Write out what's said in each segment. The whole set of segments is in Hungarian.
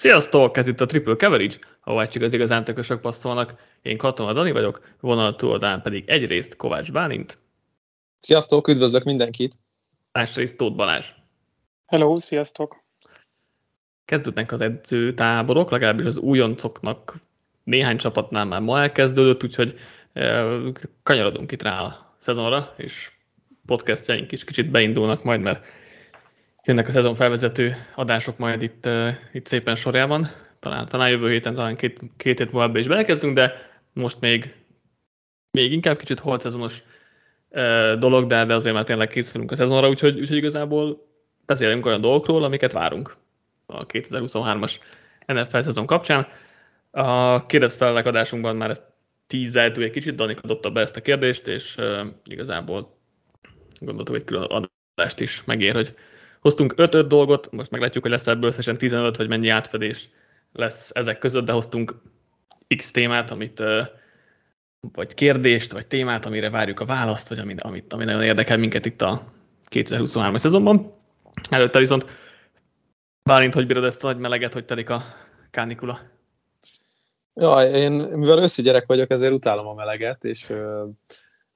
Sziasztok! Ez itt a Triple Coverage, ahol csak az igazán tökösök passzolnak. Én Katona Dani vagyok, vonal túloldalán pedig egyrészt Kovács Bálint. Sziasztok, üdvözlök mindenkit! Másrészt Tóth Balázs. Hello, sziasztok! Kezdődnek az edzőtáborok, legalábbis az újoncoknak néhány csapatnál már ma elkezdődött, úgyhogy eh, kanyarodunk itt rá a szezonra, és podcastjaink is kicsit beindulnak majd, mert jönnek a szezon felvezető adások majd itt, itt szépen sorjában. Talán, talán jövő héten, talán két, két hét múlva is belekezdünk, de most még, még inkább kicsit holt szezonos dolog, de, de azért már tényleg készülünk a szezonra, úgyhogy, úgyhogy igazából beszélünk olyan dolgokról, amiket várunk a 2023-as NFL szezon kapcsán. A kérdezfelelek adásunkban már ezt tízeltő egy kicsit, Danika dobta be ezt a kérdést, és uh, igazából gondoltuk, hogy külön adást is megér, hogy Hoztunk 5-5 dolgot, most meglátjuk, hogy lesz ebből összesen 15, vagy mennyi átfedés lesz ezek között, de hoztunk X témát, amit vagy kérdést, vagy témát, amire várjuk a választ, vagy amit, amit, ami nagyon érdekel minket itt a 2023 szezonban. Előtte viszont Bálint, hogy bírod ezt a nagy meleget, hogy telik a kánikula? Ja, én mivel őszi gyerek vagyok, ezért utálom a meleget, és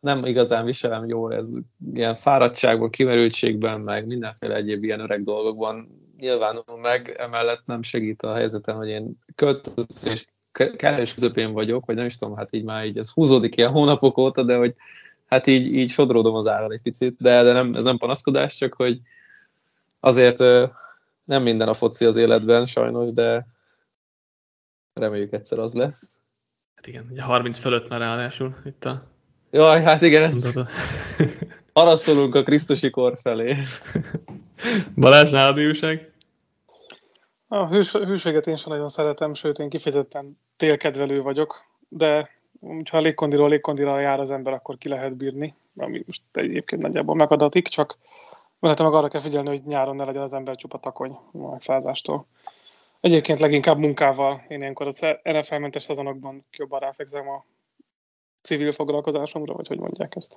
nem igazán viselem jól, ez ilyen fáradtságban, kimerültségben, meg mindenféle egyéb ilyen öreg dolgokban nyilvánul meg, emellett nem segít a helyzetem, hogy én költözés kellős közepén vagyok, vagy nem is tudom, hát így már így ez húzódik ilyen hónapok óta, de hogy hát így, így sodródom az áral egy picit, de, de nem, ez nem panaszkodás, csak hogy azért nem minden a foci az életben sajnos, de reméljük egyszer az lesz. Hát igen, ugye 30 fölött már ráadásul itt a Jaj, hát igen, ez... Araszolunk a Krisztusi kor felé. Balázs, nálad újság? A hűs, hűséget én sem nagyon szeretem, sőt én kifejezetten télkedvelő vagyok, de ha légkondiról légkondira jár az ember, akkor ki lehet bírni, ami most egyébként nagyjából megadatik, csak mellette meg arra kell figyelni, hogy nyáron ne legyen az ember csupa takony a fázástól. Egyébként leginkább munkával. Én ilyenkor az NFL-mentes szezonokban jobban ráfekszem a civil foglalkozásomra, vagy hogy mondják ezt?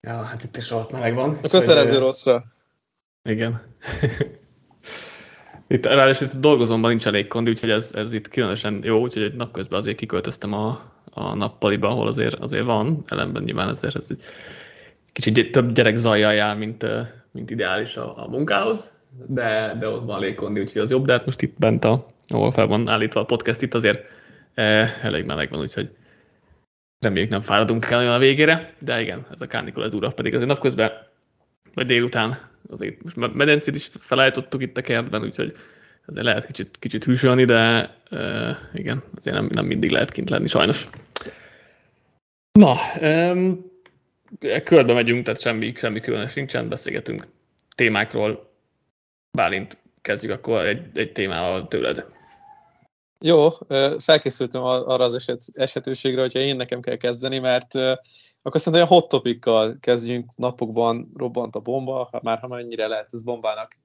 Ja, hát itt is ott meleg van. A kötelező hogy, rosszra. Igen. itt ráadásul itt dolgozomban nincs elég kondi, úgyhogy ez, ez itt különösen jó, úgyhogy egy napközben azért kiköltöztem a, a nappaliba, ahol azért, azért van, ellenben nyilván ezért ez egy kicsit több gyerek zajjal jár, mint, mint ideális a, a munkához, de, de ott van légkondi, úgyhogy az jobb, de hát most itt bent, a, ahol fel van állítva a podcast, itt azért eh, elég meleg van, úgyhogy reméljük nem fáradunk el olyan a végére, de igen, ez a kánikula ez ura, pedig azért napközben, vagy délután, azért most medencét is felállítottuk itt a kertben, úgyhogy azért lehet kicsit, kicsit hűsölni, de uh, igen, azért nem, nem mindig lehet kint lenni, sajnos. Na, um, körbe megyünk, tehát semmi, semmi különös nincsen, beszélgetünk témákról. Bálint, kezdjük akkor egy, egy témával tőled. Jó, felkészültem arra az eset, esetőségre, hogyha én nekem kell kezdeni, mert akkor szerintem a hot topikkal kezdjünk, napokban robbant a bomba, már ha mennyire lehet ez bombának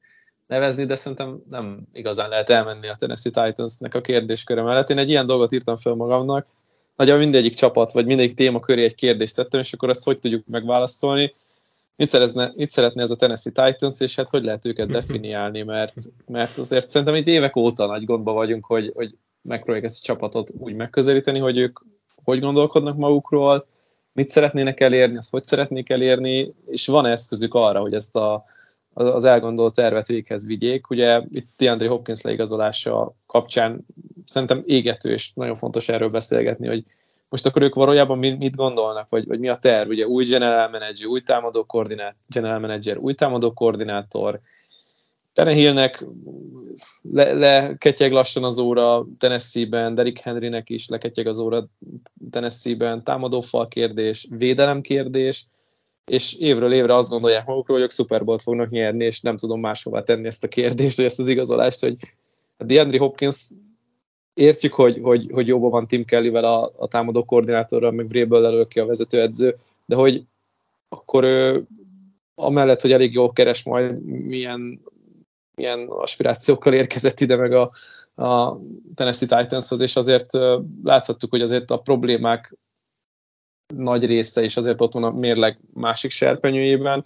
nevezni, de szerintem nem igazán lehet elmenni a Tennessee Titansnek a kérdésköre mellett. Én egy ilyen dolgot írtam fel magamnak, nagyon mindegyik csapat, vagy mindegyik téma köré egy kérdést tettem, és akkor ezt hogy tudjuk megválaszolni. Mit, szerezne, mit szeretne ez a Tennessee Titans, és hát hogy lehet őket definiálni, mert, mert azért szerintem itt évek óta nagy gondba vagyunk, hogy, hogy megpróbálják ezt a csapatot úgy megközelíteni, hogy ők hogy gondolkodnak magukról, mit szeretnének elérni, azt hogy szeretnék elérni, és van eszközük arra, hogy ezt a, az elgondolt tervet véghez vigyék. Ugye itt DeAndre Hopkins leigazolása kapcsán szerintem égető, és nagyon fontos erről beszélgetni, hogy most akkor ők valójában mit gondolnak, vagy, vagy mi a terv? Ugye új general manager, új támadó koordinátor, general manager, új támadó koordinátor, Tenehillnek le, leketyeg lassan az óra Tennessee-ben, Derrick Henrynek is leketyeg az óra Tennessee-ben, támadófal kérdés, védelem kérdés, és évről évre azt gondolják magukról, hogy ők Super Bowl-t fognak nyerni, és nem tudom máshová tenni ezt a kérdést, vagy ezt az igazolást, hogy a DeAndre Hopkins értjük, hogy, hogy, hogy jobban van Tim Kellyvel a, a támadó koordinátorral, meg Vrabel ki a vezetőedző, de hogy akkor ő amellett, hogy elég jól keres majd, milyen milyen aspirációkkal érkezett ide meg a, a Tennessee Titanshoz, és azért láthattuk, hogy azért a problémák nagy része is azért ott van a mérleg másik serpenyőjében,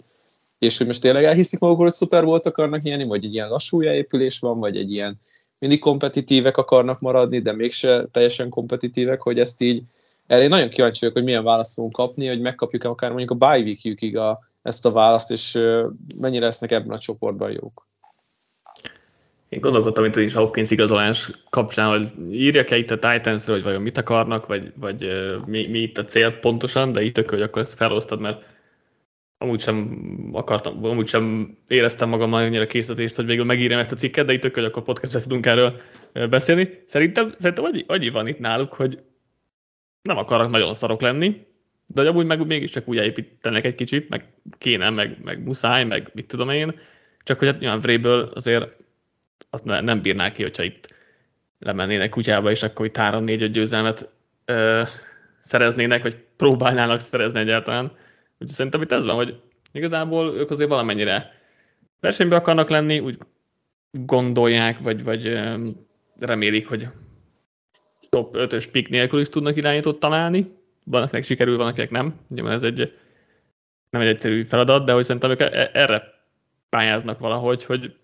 és hogy most tényleg elhiszik magukról, hogy szuper volt akarnak nyerni, vagy egy ilyen lassú épülés van, vagy egy ilyen mindig kompetitívek akarnak maradni, de mégse teljesen kompetitívek, hogy ezt így, erre én nagyon kíváncsi vagyok, hogy milyen választ fogunk kapni, hogy megkapjuk-e akár mondjuk a bye week a, ezt a választ, és mennyire lesznek ebben a csoportban jók. Én gondolkodtam itt is Hopkins igazolás kapcsán, hogy írjak-e itt a titans hogy vajon mit akarnak, vagy, vagy mi, mi itt a cél pontosan, de itt tök, hogy akkor ezt felosztad, mert amúgy sem akartam, amúgy sem éreztem magam annyira készítést, hogy végül megírjam ezt a cikket, de itt tök, hogy akkor podcastre tudunk erről beszélni. Szerintem, szerintem annyi, annyi van itt náluk, hogy nem akarnak nagyon szarok lenni, de amúgy meg mégiscsak úgy építenek egy kicsit, meg kéne, meg, meg muszáj, meg mit tudom én, csak hogy hát nyilván Vréből azért azt ne, nem bírnák ki, hogyha itt lemennének kutyába, és akkor itt 3-4-5 győzelmet ö, szereznének, vagy próbálnának szerezni egyáltalán. Úgyhogy szerintem itt ez van, hogy igazából ők azért valamennyire versenyben akarnak lenni, úgy gondolják, vagy, vagy ö, remélik, hogy top 5-ös pick nélkül is tudnak irányítót találni. Van, akinek sikerül, van, akinek nem. Ugye ez egy nem egy egyszerű feladat, de hogy szerintem ők e-, erre pályáznak valahogy, hogy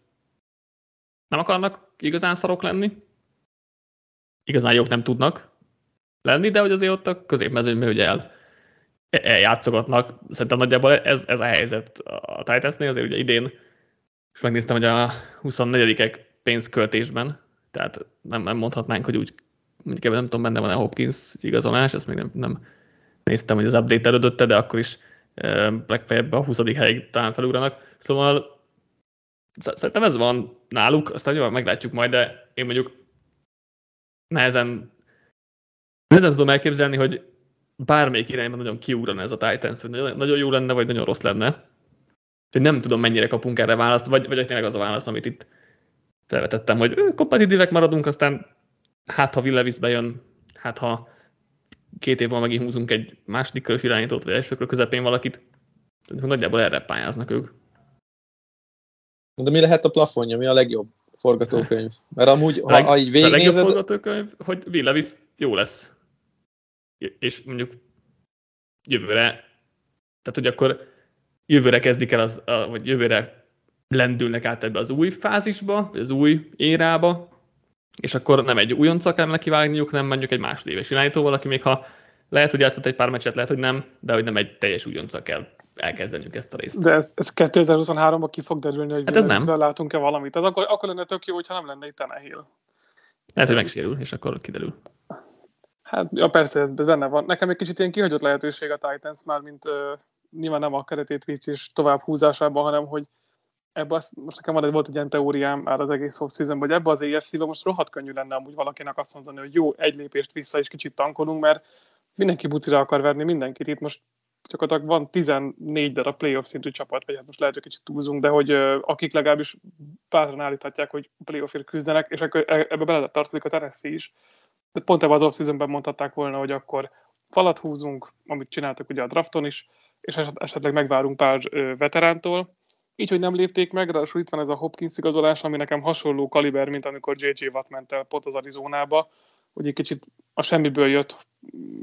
nem akarnak igazán szarok lenni, igazán jók nem tudnak lenni, de hogy azért ott a középmezőnyben ugye el, eljátszogatnak. Szerintem nagyjából ez, ez a helyzet a Titansnél, azért ugye idén, és megnéztem, hogy a 24-ek pénzköltésben, tehát nem, nem mondhatnánk, hogy úgy, mondjuk nem tudom, benne van a Hopkins igazolás, ezt még nem, nem néztem, hogy az update előtte, de akkor is legfeljebb a 20. helyig talán felugranak. Szóval Szerintem ez van náluk, aztán nyilván meglátjuk majd, de én mondjuk nehezen, nehezen tudom elképzelni, hogy bármelyik irányban nagyon kiugran ez a Titans, hogy nagyon, nagyon jó lenne, vagy nagyon rossz lenne. Hogy nem tudom, mennyire kapunk erre választ, vagy, vagy tényleg az a válasz, amit itt felvetettem, hogy kompetitívek maradunk, aztán hát ha Villevis bejön, hát ha két év múlva megint húzunk egy második körös irányítót, vagy első kör közepén valakit, nagyjából erre pályáznak ők. De mi lehet a plafonja, mi a legjobb forgatókönyv? Mert amúgy, ha, ha így végignézed... A legjobb forgatókönyv, hogy Villavis jó lesz. És mondjuk jövőre, tehát hogy akkor jövőre kezdik el, az, vagy jövőre lendülnek át ebbe az új fázisba, az új érába, és akkor nem egy újonca kellene kivágniuk, nem mondjuk egy másodéves irányítóval, aki még ha lehet, hogy játszott egy pár meccset, lehet, hogy nem, de hogy nem egy teljes újonca kell elkezdenünk ezt a részt. De ez, ez 2023-ban ki fog derülni, hogy hát ez nem. látunk-e valamit. Ez akkor, akkor lenne tök jó, hogyha nem lenne itt a nehél. Lehet, hogy megsérül, és akkor kiderül. Hát, ja, persze, ez benne van. Nekem egy kicsit ilyen kihagyott lehetőség a Titans, már mint uh, nyilván nem a keretét és tovább húzásában, hanem hogy ebbe az, most nekem egy, volt egy ilyen teóriám már az egész off season hogy ebbe az EFC-be most rohadt könnyű lenne amúgy valakinek azt mondani, hogy jó, egy lépést vissza és kicsit tankolunk, mert mindenki bucira akar verni mindenkit. Itt most gyakorlatilag van 14 darab playoff szintű csapat, vagy hát most lehet, hogy kicsit túlzunk, de hogy akik legalábbis bátran állíthatják, hogy playoffért küzdenek, és e-, ebbe bele tartozik a Tennessee is. De pont ebben az off mondhatták volna, hogy akkor falat húzunk, amit csináltak ugye a drafton is, és esetleg megvárunk pár veterántól. Így, hogy nem lépték meg, ráadásul itt van ez a Hopkins igazolás, ami nekem hasonló kaliber, mint amikor J.J. Watt ment el pont az Arizonába, hogy egy kicsit a semmiből jött,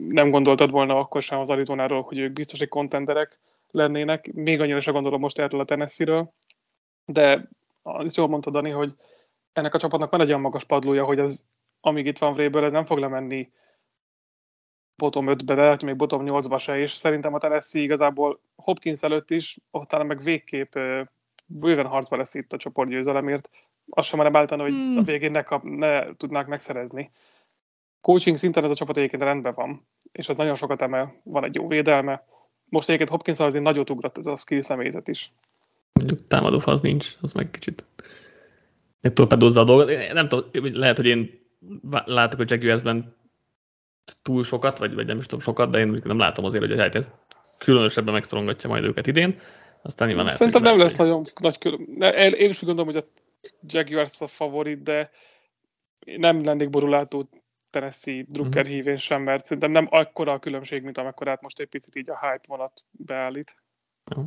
nem gondoltad volna akkor sem az Arizonáról, hogy ők biztos, hogy kontenderek lennének. Még annyira sem gondolom most erről a Tennessee-ről. De az is jól mondta Dani, hogy ennek a csapatnak van egy olyan magas padlója, hogy ez, amíg itt van Vréből, ez nem fog lemenni bottom 5-be, de lehet, még bottom 8-ba se, és szerintem a Tennessee igazából Hopkins előtt is, ott meg végképp bőven harcba lesz itt a csoportgyőzelemért. Azt sem merem állítani, hogy hmm. a végén ne, kap, ne tudnák megszerezni coaching szinten ez a csapat egyébként rendben van, és az nagyon sokat emel, van egy jó védelme. Most egyébként Hopkins azért nagyot ugrott ez a skill személyzet is. Mondjuk támadó az nincs, az meg kicsit egy torpedózza a dolgot. Én nem tudom, lehet, hogy én látok a Jaguarsben túl sokat, vagy, vagy nem is tudom sokat, de én nem látom azért, hogy a ez különösebben megszorongatja majd őket idén. Aztán nyilván lehet, Szerintem nem lesz nagyon nagy külön. Én is úgy gondolom, hogy a Jaguars a favorit, de nem lennék borulátó Tennessee Drucker uh-huh. hívén sem, mert szerintem nem akkora a különbség, mint amekkorát most egy picit így a hype vonat beállít. Jó.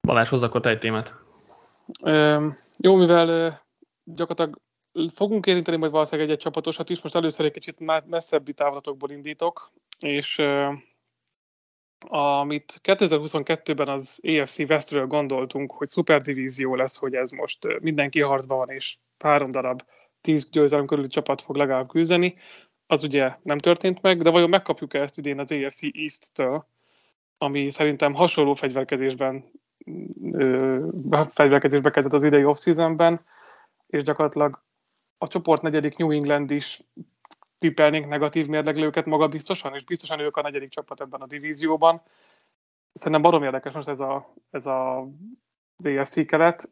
Balázs, hozz akkor te egy témát. Ö, jó, mivel gyakorlatilag fogunk érinteni majd valószínűleg egy-egy csapatosat is, most először egy kicsit messzebbi távlatokból indítok, és amit 2022-ben az EFC Westről gondoltunk, hogy szuperdivízió lesz, hogy ez most mindenki harcban van, és három darab tíz győzelem körüli csapat fog legalább küzdeni, az ugye nem történt meg, de vajon megkapjuk-e ezt idén az AFC East-től, ami szerintem hasonló fegyverkezésben fegyverkezésbe kezdett az idei off-seasonben, és gyakorlatilag a csoport negyedik New England is tippelnénk negatív mérleglőket maga biztosan, és biztosan ők a negyedik csapat ebben a divízióban. Szerintem barom érdekes most ez a, ez a az AFC kelet.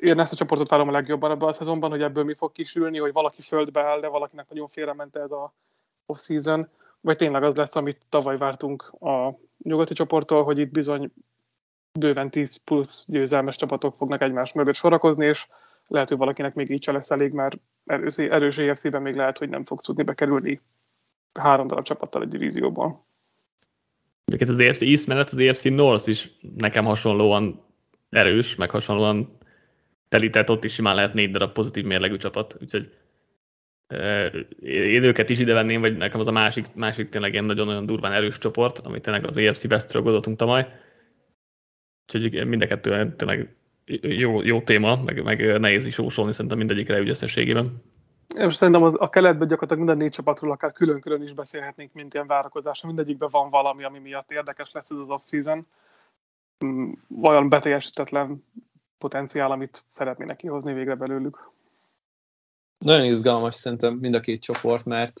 Én ezt a csoportot várom a legjobban ebben a szezonban, hogy ebből mi fog kisülni, hogy valaki földbe áll, de valakinek nagyon félremente ez a off-season, vagy tényleg az lesz, amit tavaly vártunk a nyugati csoporttól, hogy itt bizony bőven 10 plusz győzelmes csapatok fognak egymás mögött sorakozni, és lehet, hogy valakinek még így se lesz elég, mert erős, erős EFC-ben még lehet, hogy nem fogsz tudni bekerülni három darab csapattal egy divízióban. Egyébként az EFC East mellett az EFC North is nekem hasonlóan erős, meg hasonlóan telített, ott is simán lehet négy darab pozitív mérlegű csapat, úgyhogy én őket is ide venném, vagy nekem az a másik, másik tényleg ilyen nagyon-nagyon durván erős csoport, amit tényleg az EFC Westről gondoltunk tavaly. Úgyhogy mind a kettő tényleg jó, jó téma, meg, meg nehéz is jósolni szerintem mindegyikre ügy összességében. Én szerintem az, a keletben gyakorlatilag minden négy csapatról akár külön-külön is beszélhetnénk, mint ilyen várakozás. Mindegyikben van valami, ami miatt érdekes lesz ez az off-season. Mm, vajon beteljesítetlen potenciál, amit szeretnének kihozni végre belőlük. Nagyon izgalmas szerintem mind a két csoport, mert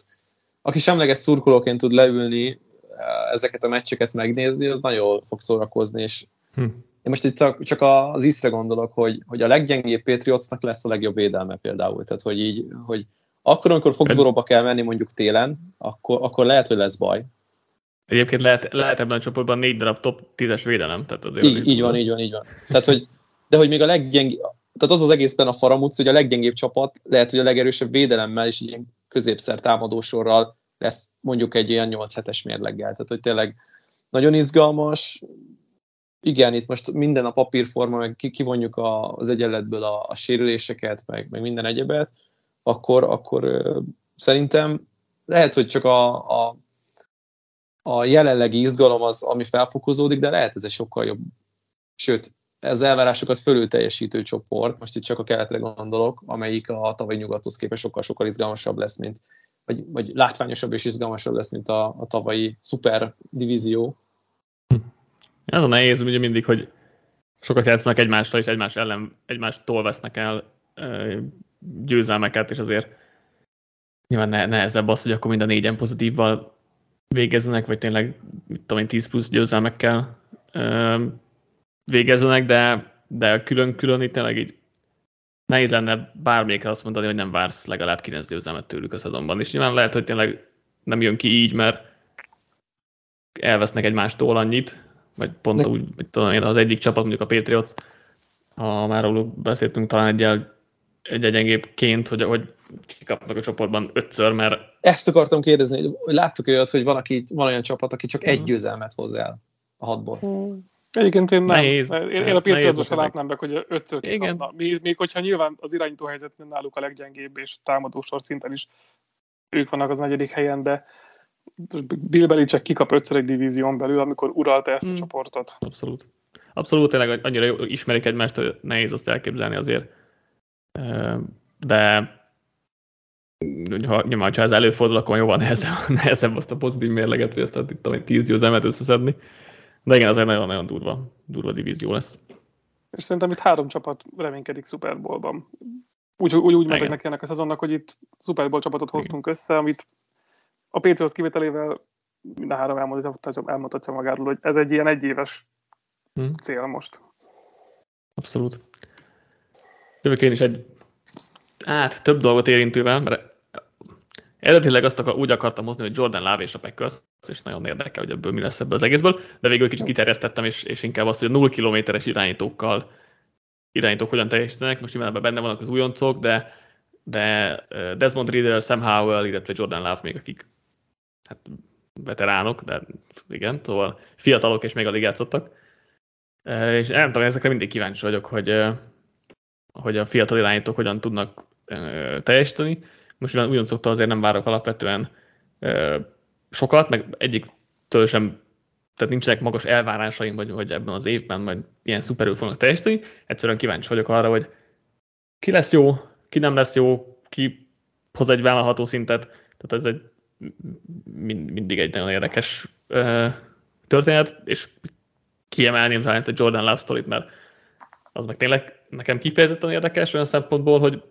aki semleges szurkolóként tud leülni eh, ezeket a meccseket megnézni, az nagyon fog szórakozni, és hm. Én most itt csak, csak az ízre gondolok, hogy, hogy a leggyengébb Patriotsnak lesz a legjobb védelme például. Tehát, hogy így, hogy akkor, amikor Foxborough-ba kell menni mondjuk télen, akkor, akkor lehet, hogy lesz baj. Egyébként lehet, lehet ebben a csoportban négy darab top 10-es védelem. Tehát azért így, így van, így van, így van. Tehát, hogy, de hogy még a leggyengébb, tehát az az egészben a faramúc, hogy a leggyengébb csapat lehet, hogy a legerősebb védelemmel és ilyen középszer támadósorral lesz mondjuk egy ilyen 8-7-es mérleggel. Tehát, hogy tényleg nagyon izgalmas, igen, itt most minden a papírforma, meg kivonjuk az egyenletből a, a sérüléseket, meg, meg minden egyebet, akkor, akkor szerintem lehet, hogy csak a, a, a jelenlegi izgalom az, ami felfokozódik, de lehet ez egy sokkal jobb, sőt, ez elvárásokat fölül teljesítő csoport, most itt csak a keletre gondolok, amelyik a tavalyi nyugathoz képest sokkal-sokkal izgalmasabb lesz, mint, vagy, vagy látványosabb és izgalmasabb lesz, mint a, a tavalyi szuper divízió, az a nehéz ugye mindig, hogy sokat játszanak egymással, és egymás ellen, egymástól vesznek el győzelmeket, és azért nyilván nehezebb az, hogy akkor mind a négyen pozitívval végezzenek, vagy tényleg, mit tudom én, 10 plusz győzelmekkel végezzenek, de, de külön-külön itt tényleg így nehéz lenne bármelyikre azt mondani, hogy nem vársz legalább 9 győzelmet tőlük a szezonban. És nyilván lehet, hogy tényleg nem jön ki így, mert elvesznek egymástól annyit, vagy pont De... úgy, hogy tudom én, az egyik csapat, mondjuk a Patriots, ha már róluk beszéltünk talán egy egy gyengébbként, hogy, hogy kikapnak a csoportban ötször, mert... Ezt akartam kérdezni, hogy láttuk olyat, hogy van, aki, van olyan csapat, aki csak egy mhm. győzelmet hoz el a hatból. Hmm. Egyébként én nem. Nehéz, én, én a Patriotsban sem látnám be, hogy ötször kikapna. Még, még hogyha nyilván az irányító helyzet náluk a leggyengébb, és támadósor szinten is ők vannak az negyedik helyen, de Bill Belichick kikap ötször egy divízión belül, amikor uralta ezt a hmm. csoportot. Abszolút. Abszolút, tényleg annyira jó, ismerik egymást, nehéz azt elképzelni azért. De ha, nyilván, ha ez előfordul, akkor jóval nehezebb, nehezebb azt a pozitív mérleget, vagy azt a tudom, tíz győzelmet összeszedni. De igen, azért nagyon-nagyon durva, durva divízió lesz. És szerintem itt három csapat reménykedik Super Bowl-ban. Úgy, úgy, úgy mentek neki ennek a szezonnak, hogy itt Super Bowl csapatot hoztunk össze, amit a Patriots kivételével minden három elmondhatja, elmondhatja magáról, hogy ez egy ilyen egyéves hmm. cél most. Abszolút. Jövök én is egy hát több dolgot érintővel, mert eredetileg azt akar, úgy akartam hozni, hogy Jordan Love és a Packers, és nagyon érdekel, hogy ebből mi lesz ebből az egészből, de végül kicsit kiterjesztettem, és, és inkább azt, hogy a 0 kilométeres irányítókkal irányítók hogyan teljesítenek. Most nyilván benne vannak az újoncok, de, de Desmond Reader, Sam Howell, illetve Jordan Love még, akik hát veteránok, de igen, szóval fiatalok és még alig játszottak. És nem tudom, ezekre mindig kíváncsi vagyok, hogy, hogy a fiatal irányítók hogyan tudnak teljesíteni. Most ugyan újoncoktól azért nem várok alapvetően sokat, meg egyik sem tehát nincsenek magas elvárásaim, vagy hogy ebben az évben majd ilyen szuperül fognak teljesíteni. Egyszerűen kíváncsi vagyok arra, hogy ki lesz jó, ki nem lesz jó, ki hoz egy vállalható szintet. Tehát ez egy mind, mindig egy nagyon érdekes uh, történet, és kiemelném talán a Jordan Love story mert az meg tényleg nekem kifejezetten érdekes olyan szempontból, hogy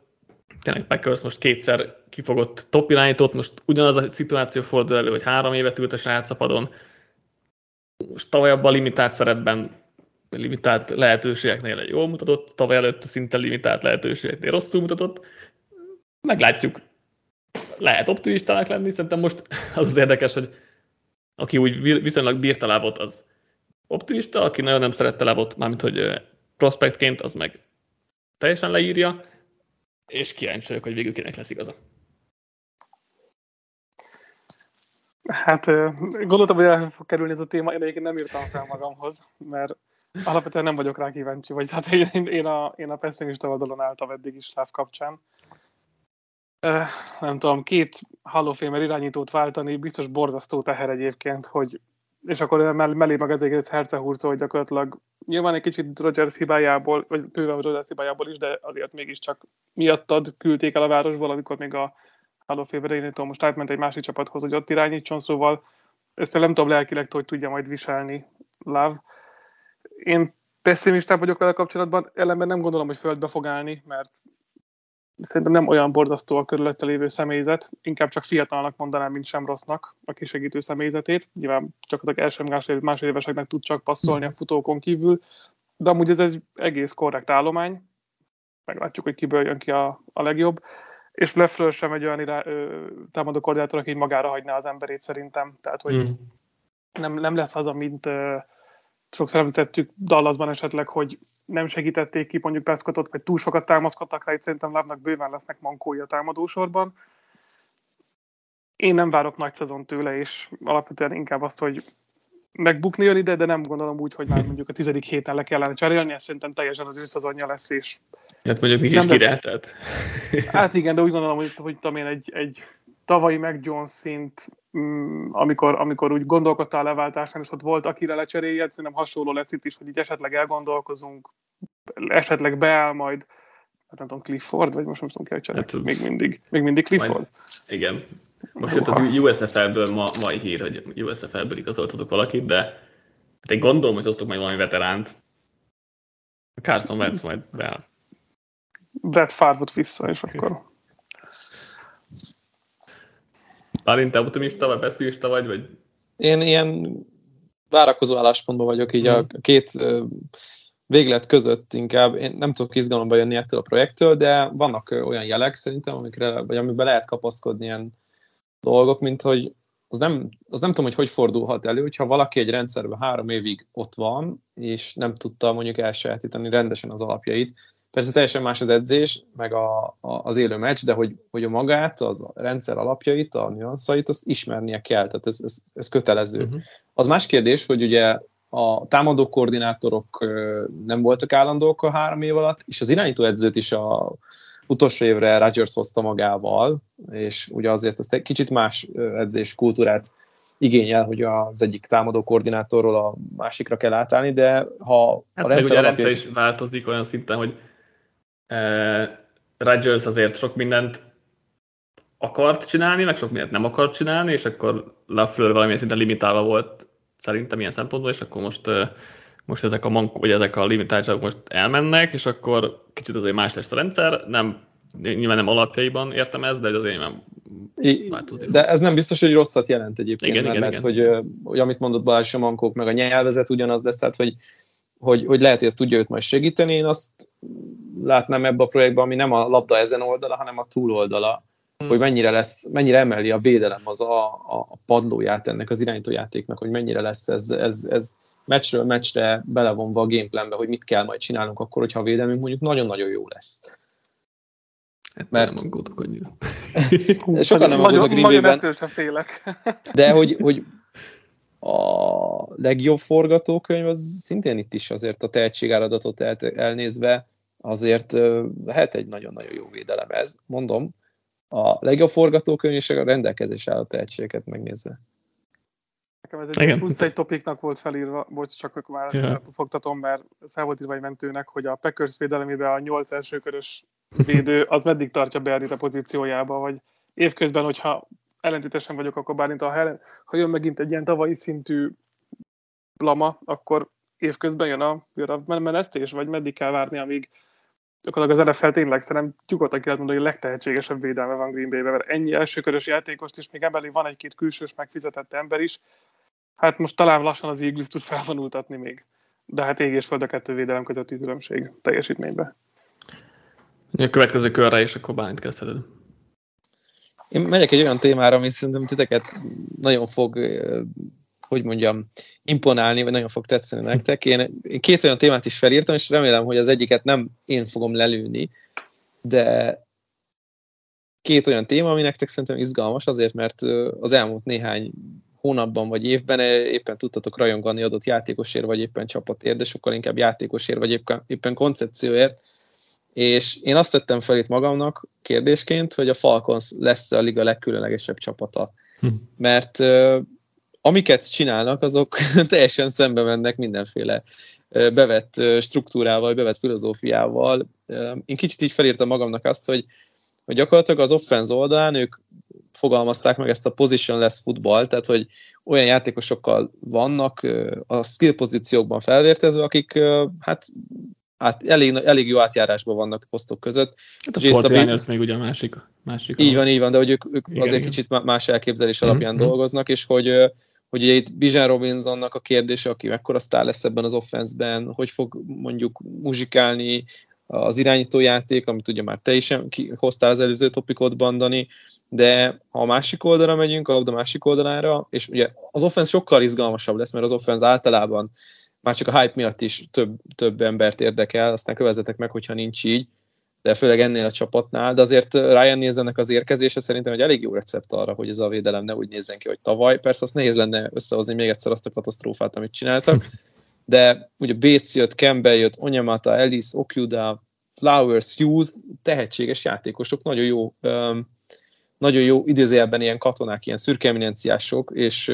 tényleg Packers most kétszer kifogott top irányítót, most ugyanaz a szituáció fordul elő, hogy három évet ült a srácapadon, most tavaly abban a limitált szerepben, limitált lehetőségeknél egy jól mutatott, tavaly előtt szinte limitált lehetőségeknél rosszul mutatott. Meglátjuk. Lehet optimistának lenni, szerintem most az az érdekes, hogy aki úgy viszonylag bírta lábot, az optimista, aki nagyon nem szerette lábot, mármint hogy prospektként, az meg teljesen leírja, és kíváncsi vagyok, hogy végül kinek lesz igaza. Hát gondoltam, hogy el fog kerülni ez a téma, én egyébként nem írtam fel magamhoz, mert alapvetően nem vagyok rá kíváncsi, vagy hát én, én, a, én a pessimista oldalon álltam eddig is láv kapcsán. Nem tudom, két hallófémer irányítót váltani, biztos borzasztó teher egyébként, hogy és akkor mellé meg ezért egy hercehurcó, hogy gyakorlatilag nyilván egy kicsit Rogers hibájából, vagy bőven Rogers hibájából is, de azért mégiscsak miattad küldték el a városból, amikor még a Halo Féverénétől most átment egy másik csapathoz, hogy ott irányítson, szóval ezt nem tudom lelkileg, hogy tudja majd viselni Love. Én pessimistább vagyok vele kapcsolatban, ellenben nem gondolom, hogy földbe fog állni, mert szerintem nem olyan borzasztó a körülötte lévő személyzet, inkább csak fiatalnak mondanám, mint sem rossznak a kisegítő személyzetét. Nyilván csak az első másfél, másfél éveseknek tud csak passzolni a futókon kívül, de amúgy ez egy egész korrekt állomány, meglátjuk, hogy kiből jön ki a, a legjobb, és Leffler sem egy olyan irá, ö, támadó koordinátor, aki magára hagyná az emberét szerintem, tehát hogy mm. nem, nem lesz az, mint ö, sokszor említettük Dallasban esetleg, hogy nem segítették ki mondjuk Prescottot, vagy túl sokat támaszkodtak rá, itt szerintem Lávnak bőven lesznek mankói a támadósorban. Én nem várok nagy szezon tőle, és alapvetően inkább azt, hogy megbukni jön ide, de nem gondolom úgy, hogy már mondjuk a tizedik héten le kellene cserélni, ez szerintem teljesen az ő szezonja lesz, és... Hát mondjuk nincs is királytát. Hát igen, de úgy gondolom, hogy, hogy tudom én, egy, egy tavalyi meg John szint, mm, amikor, amikor úgy gondolkodtál a leváltásnál, és ott volt, akire lecseréljed, szerintem hasonló lesz itt is, hogy így esetleg elgondolkozunk, esetleg beáll majd, hát nem tudom, Clifford, vagy most nem tudom, ki a hát, még mindig, még mindig Clifford. Majd, igen. Most jött az USFL-ből ma, mai hír, hogy USFL-ből igazoltatok valakit, de hát én gondolom, hogy hoztok majd valami veteránt. Carson Wentz majd beáll. Brett Favre vissza, és akkor Bálint, te optimista vagy pessimista vagy? vagy? Én ilyen várakozó álláspontban vagyok így hmm. a két véglet között inkább. Én nem tudok izgalomba jönni ettől a projektől, de vannak olyan jelek szerintem, amikre, vagy amiben lehet kapaszkodni ilyen dolgok, mint hogy az nem, az nem tudom, hogy hogy fordulhat elő, hogyha valaki egy rendszerben három évig ott van, és nem tudta mondjuk elsajátítani rendesen az alapjait, Persze teljesen más az edzés, meg a, a, az élő meccs, de hogy, hogy a magát, az a rendszer alapjait, a nüanszait, azt ismernie kell, tehát ez, ez, ez kötelező. Uh-huh. Az más kérdés, hogy ugye a támadó koordinátorok nem voltak állandók a három év alatt, és az irányító edzőt is a utolsó évre Rodgers hozta magával, és ugye azért ezt egy kicsit más edzés kultúrát igényel, hogy az egyik támadó koordinátorról a másikra kell átállni, de ha hát a rendszer, alapja... is változik olyan szinten, hogy Rodgers azért sok mindent akart csinálni, meg sok mindent nem akart csinálni, és akkor Lafleur valamilyen szinten limitálva volt szerintem ilyen szempontból, és akkor most, most ezek a mank, vagy ezek a limitáltságok most elmennek, és akkor kicsit azért más lesz a rendszer, nem nyilván nem alapjaiban értem ezt, de azért nem változik. De ez nem biztos, hogy rosszat jelent egyébként, igen, mert igen, lehet, igen. Hogy, hogy amit mondott Balázs, a mankók, meg a nyelvezet ugyanaz lesz, hát hogy, hogy, hogy lehet, hogy ezt tudja őt majd segíteni, én azt látnám ebbe a projektbe, ami nem a labda ezen oldala, hanem a túloldala, hmm. hogy mennyire lesz, mennyire emeli a védelem az a, a padlóját ennek az irányítójátéknak, hogy mennyire lesz ez, ez, ez meccsről meccsre belevonva a gameplanbe, hogy mit kell majd csinálnunk akkor, hogyha a védelmünk mondjuk nagyon-nagyon jó lesz. Hát Mert nem aggódok annyira. Sokan nem aggódok Green Bay-ben. félek. De hogy, hogy a legjobb forgatókönyv az szintén itt is azért a tehetségáradatot elnézve azért lehet egy nagyon-nagyon jó védelem ez, mondom. A legjobb forgatókönyv és a rendelkezés áll a tehetségeket megnézve. Nekem ez egy Igen. plusz egy topiknak volt felírva, bocs, csak akkor már ja. fogtatom, mert ez fel volt írva egy mentőnek, hogy a Packers védelemében a nyolc első körös védő, az meddig tartja Berrit a pozíciójába, vagy évközben, hogyha ellentétesen vagyok, akkor bárint ha, ha jön megint egy ilyen tavalyi szintű blama, akkor évközben jön a, jön a menesztés, vagy meddig kell várni, amíg gyakorlatilag az NFL tényleg szerintem nyugodtan ki lehet mondani, hogy a legtehetségesebb védelme van Green Bay-ben, mert ennyi elsőkörös játékost, és még emellé van egy-két külsős megfizetett ember is, hát most talán lassan az Eagles tud felvonultatni még. De hát ég és föld a kettő védelem közötti különbség teljesítményben. A következő körre is akkor bármit kezdheted. Én megyek egy olyan témára, ami szerintem titeket nagyon fog, hogy mondjam, imponálni, vagy nagyon fog tetszeni nektek. Én, én két olyan témát is felírtam, és remélem, hogy az egyiket nem én fogom lelőni, de két olyan téma, ami nektek szerintem izgalmas, azért, mert az elmúlt néhány hónapban vagy évben éppen tudtatok rajongani adott játékosért, vagy éppen csapatért, de sokkal inkább játékosért, vagy éppen, éppen koncepcióért, és én azt tettem fel itt magamnak kérdésként, hogy a Falcons lesz a liga legkülönlegesebb csapata. Hm. Mert amiket csinálnak, azok teljesen szembe mennek mindenféle bevett struktúrával, bevett filozófiával. Én kicsit így felírtam magamnak azt, hogy, hogy gyakorlatilag az offense oldalán ők fogalmazták meg ezt a positionless football, tehát hogy olyan játékosokkal vannak a skill pozíciókban felvértezve, akik hát át, elég, elég jó átjárásban vannak a posztok között. Hát a Fortiners még ugye a másik. másik így van, így van, de hogy ők, ők igen, azért igen. kicsit más elképzelés mhm, alapján mm-hmm. dolgoznak, és hogy, hogy ugye itt Bijan Robinsonnak a kérdése, aki mekkora sztár lesz ebben az offenszben, hogy fog mondjuk muzsikálni az irányítójáték, amit ugye már te is hoztál az előző topikot Dani, de ha a másik oldalra megyünk, a labda másik oldalára, és ugye az offensz sokkal izgalmasabb lesz, mert az offensz általában már csak a hype miatt is több, több embert érdekel, aztán kövezetek meg, hogyha nincs így, de főleg ennél a csapatnál, de azért Ryan Nézennek az érkezése szerintem egy elég jó recept arra, hogy ez a védelem ne úgy nézzen ki, hogy tavaly. Persze azt nehéz lenne összehozni még egyszer azt a katasztrófát, amit csináltak, de ugye Bates jött, Campbell jött, Onyemata, Ellis, Okuda, Flowers, Hughes, tehetséges játékosok, nagyon jó, um, nagyon jó idézőjelben ilyen katonák, ilyen szürke és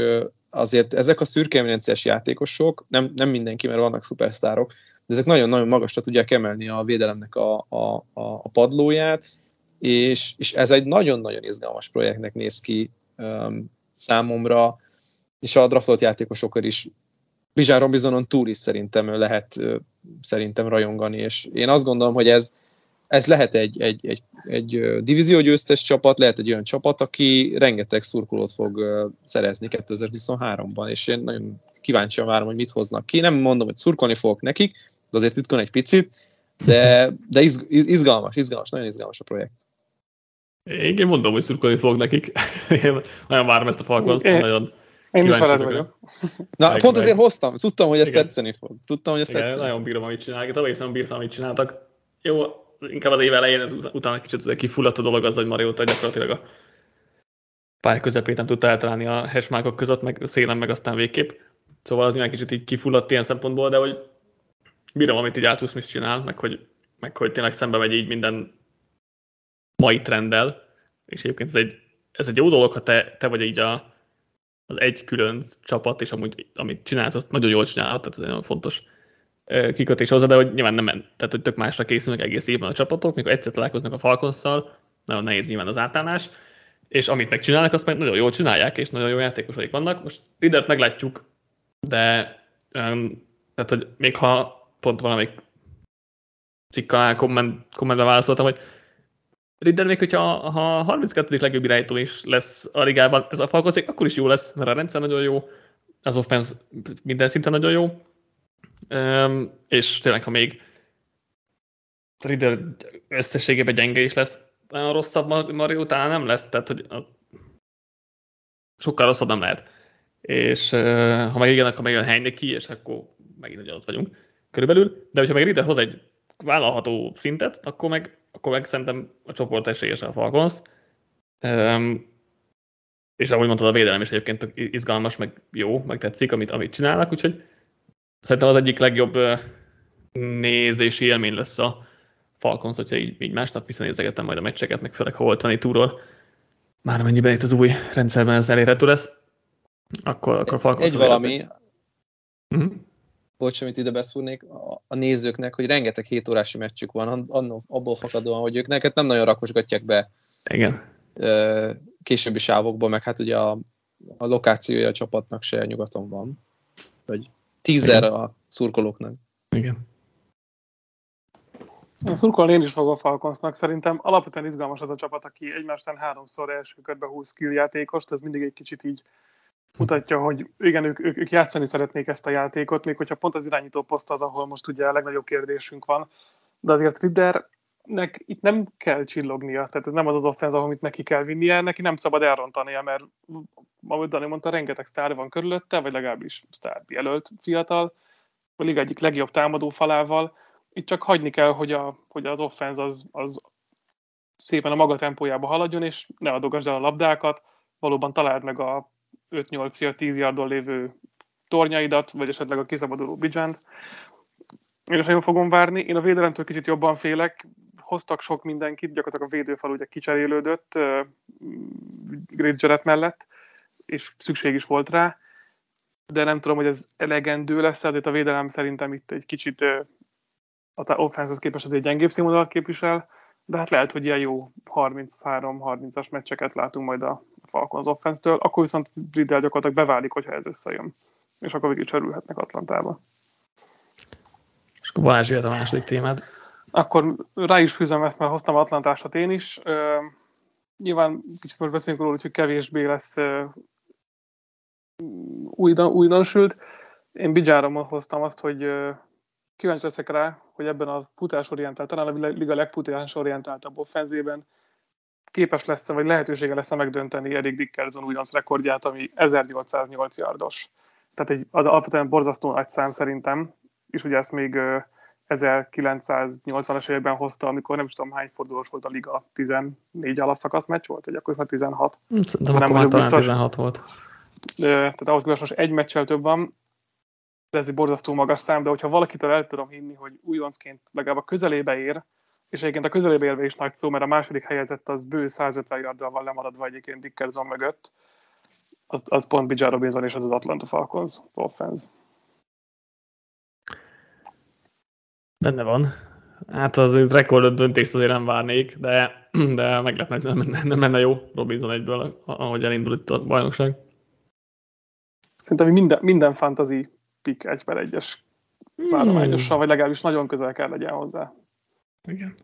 azért ezek a szürke eminenciás játékosok, nem, nem mindenki, mert vannak szupersztárok, de ezek nagyon-nagyon magasra tudják emelni a védelemnek a, a, a padlóját, és, és ez egy nagyon-nagyon izgalmas projektnek néz ki um, számomra, és a draftolt játékosokkal is Bizsán Robisonon túl is szerintem lehet szerintem rajongani, és én azt gondolom, hogy ez, ez lehet egy, egy, egy, egy divíziógyőztes csapat, lehet egy olyan csapat, aki rengeteg szurkolót fog szerezni 2023-ban, és én nagyon kíváncsian várom, hogy mit hoznak ki. Nem mondom, hogy szurkolni fogok nekik, de azért titkon egy picit, de, de izgalmas, izgalmas, nagyon izgalmas a projekt. Én mondom, hogy szurkolni fogok nekik. Én nagyon várom ezt a falkot, nagyon én is veled vagyok. Na, meg, pont ezért hoztam. Tudtam, hogy ezt Igen. tetszeni fog. Tudtam, hogy ezt Igen, tetszeni Nagyon bírom, amit csinálnak. Tavaly is nem bírtam, amit csináltak. Jó, inkább az év elején, ez utána kicsit kifulladt a dolog az, hogy Mariota gyakorlatilag a pálya közepét nem tudta eltalálni a hashmarkok között, meg szélen, meg aztán végképp. Szóval az nyilván kicsit így kifulladt ilyen szempontból, de hogy bírom, amit így Arthur Smith csinál, meg hogy, meg hogy tényleg szembe megy így minden mai trenddel, és egyébként ez egy, ez egy jó dolog, ha te, te vagy így a, az egy külön csapat, és amúgy amit csinálsz, azt nagyon jól csinálod, tehát ez nagyon fontos kikötés hozzá, de hogy nyilván nem ment. Tehát, hogy tök másra készülnek egész évben a csapatok, mikor egyszer találkoznak a Falconszal, nagyon nehéz nyilván az átállás, és amit megcsinálnak, azt meg nagyon jól csinálják, és nagyon jó játékosaik vannak. Most Ridert meglátjuk, de tehát, hogy még ha pont valamelyik cikk komment, kommentben válaszoltam, hogy Ridder még, hogyha ha a 32. legjobb irányító is lesz a ligában, ez a Falcons akkor is jó lesz, mert a rendszer nagyon jó, az offense minden szinten nagyon jó, um, és tényleg, ha még Ridder összességében gyenge is lesz, olyan rosszabb Mario talán nem lesz, tehát hogy az sokkal rosszabb nem lehet. És ha meg igen, akkor meg jön és akkor megint ugye ott vagyunk körülbelül, de hogyha meg Ridder hoz egy vállalható szintet, akkor meg akkor meg szerintem a csoport esélyes a Falcons. Um, és ahogy mondtad, a védelem is egyébként izgalmas, meg jó, meg tetszik, amit, amit csinálnak, úgyhogy szerintem az egyik legjobb nézési élmény lesz a Falcons, hogyha így, így másnap visszanézegetem majd a meccseket, meg főleg ha volt túról, már mennyiben itt az új rendszerben ez elérhető lesz. Akkor, akkor Falcons Egy valami, uh-huh. Bocs, amit ide beszúrnék, a, a nézőknek, hogy rengeteg 7 órási meccsük van, annól, abból fakadóan, hogy ők neked nem nagyon rakosgatják be Igen. ö, későbbi sávokba, meg hát ugye a, a lokációja a csapatnak se nyugaton van. Vagy tízzer a szurkolóknak. Igen. Én szurkolni én is fogom Falconsnak. Szerintem alapvetően izgalmas az a csapat, aki egymástán háromszor első körbe húz skill játékost, ez mindig egy kicsit így mutatja, hogy igen, ők, ők, ők játszani szeretnék ezt a játékot, még hogyha pont az irányító poszt az, ahol most ugye a legnagyobb kérdésünk van, de azért Riddernek itt nem kell csillognia, tehát ez nem az az offenz, amit neki kell vinnie, neki nem szabad elrontania, mert ahogy Dani mondta, rengeteg sztár van körülötte, vagy legalábbis sztár jelölt fiatal, a liga egyik legjobb támadó falával, itt csak hagyni kell, hogy, a, hogy az offenz az, az szépen a maga tempójába haladjon, és ne adogasd el a labdákat, valóban találd meg a 5-8-10 yardon lévő tornyaidat, vagy esetleg a kiszabaduló bidzsánt. Én is nagyon fogom várni. Én a védelemtől kicsit jobban félek. Hoztak sok mindenkit, gyakorlatilag a védőfal ugye kicserélődött uh, Gridgeret mellett, és szükség is volt rá, de nem tudom, hogy ez elegendő lesz, azért a védelem szerintem itt egy kicsit uh, a offense képest azért gyengébb színvonalat képvisel, de hát lehet, hogy ilyen jó 33-30-as meccseket látunk majd a Falcons offense-től, akkor viszont Bridel gyakorlatilag beválik, hogyha ez összejön. És akkor végig csörülhetnek Atlantába. És akkor Balázs jöhet a második témád. Akkor rá is fűzem ezt, mert hoztam Atlantásat én is. Uh, nyilván kicsit most beszélünk róla, hogy kevésbé lesz uh, újdonsült. Én Bijára hoztam azt, hogy uh, kíváncsi leszek rá, hogy ebben a futásorientált, talán a liga legfutásorientáltabb offenzében képes lesz vagy lehetősége lesz megdönteni Erik Dickerson újonc rekordját, ami 1808 yardos. Tehát egy, az alapvetően borzasztó nagy szám szerintem, és ugye ezt még 1980-as években hozta, amikor nem is tudom hány fordulós volt a liga, 14 alapszakasz meccs volt, vagy akkor 16. Szerintem nem akkor már 16 volt. Tehát ahhoz képest most egy meccsel több van, de ez egy borzasztó magas szám, de hogyha valakitől el tudom hinni, hogy újoncként legalább a közelébe ér, és egyébként a közelébe érve is nagy szó, mert a második helyezett az bő 150 yarddal van lemaradva egyébként Dickerson mögött, az, az pont Bijan Robinson és az az Atlanta Falcons offense. Benne van. Hát az rekordot döntést azért nem várnék, de, de meglepnek, nem, nem, nem menne jó Robinson egyből, ahogy elindul itt a bajnokság. Szerintem minden, minden fantasy pick egy per egyes várományossal, vagy legalábbis nagyon közel kell legyen hozzá. Igen.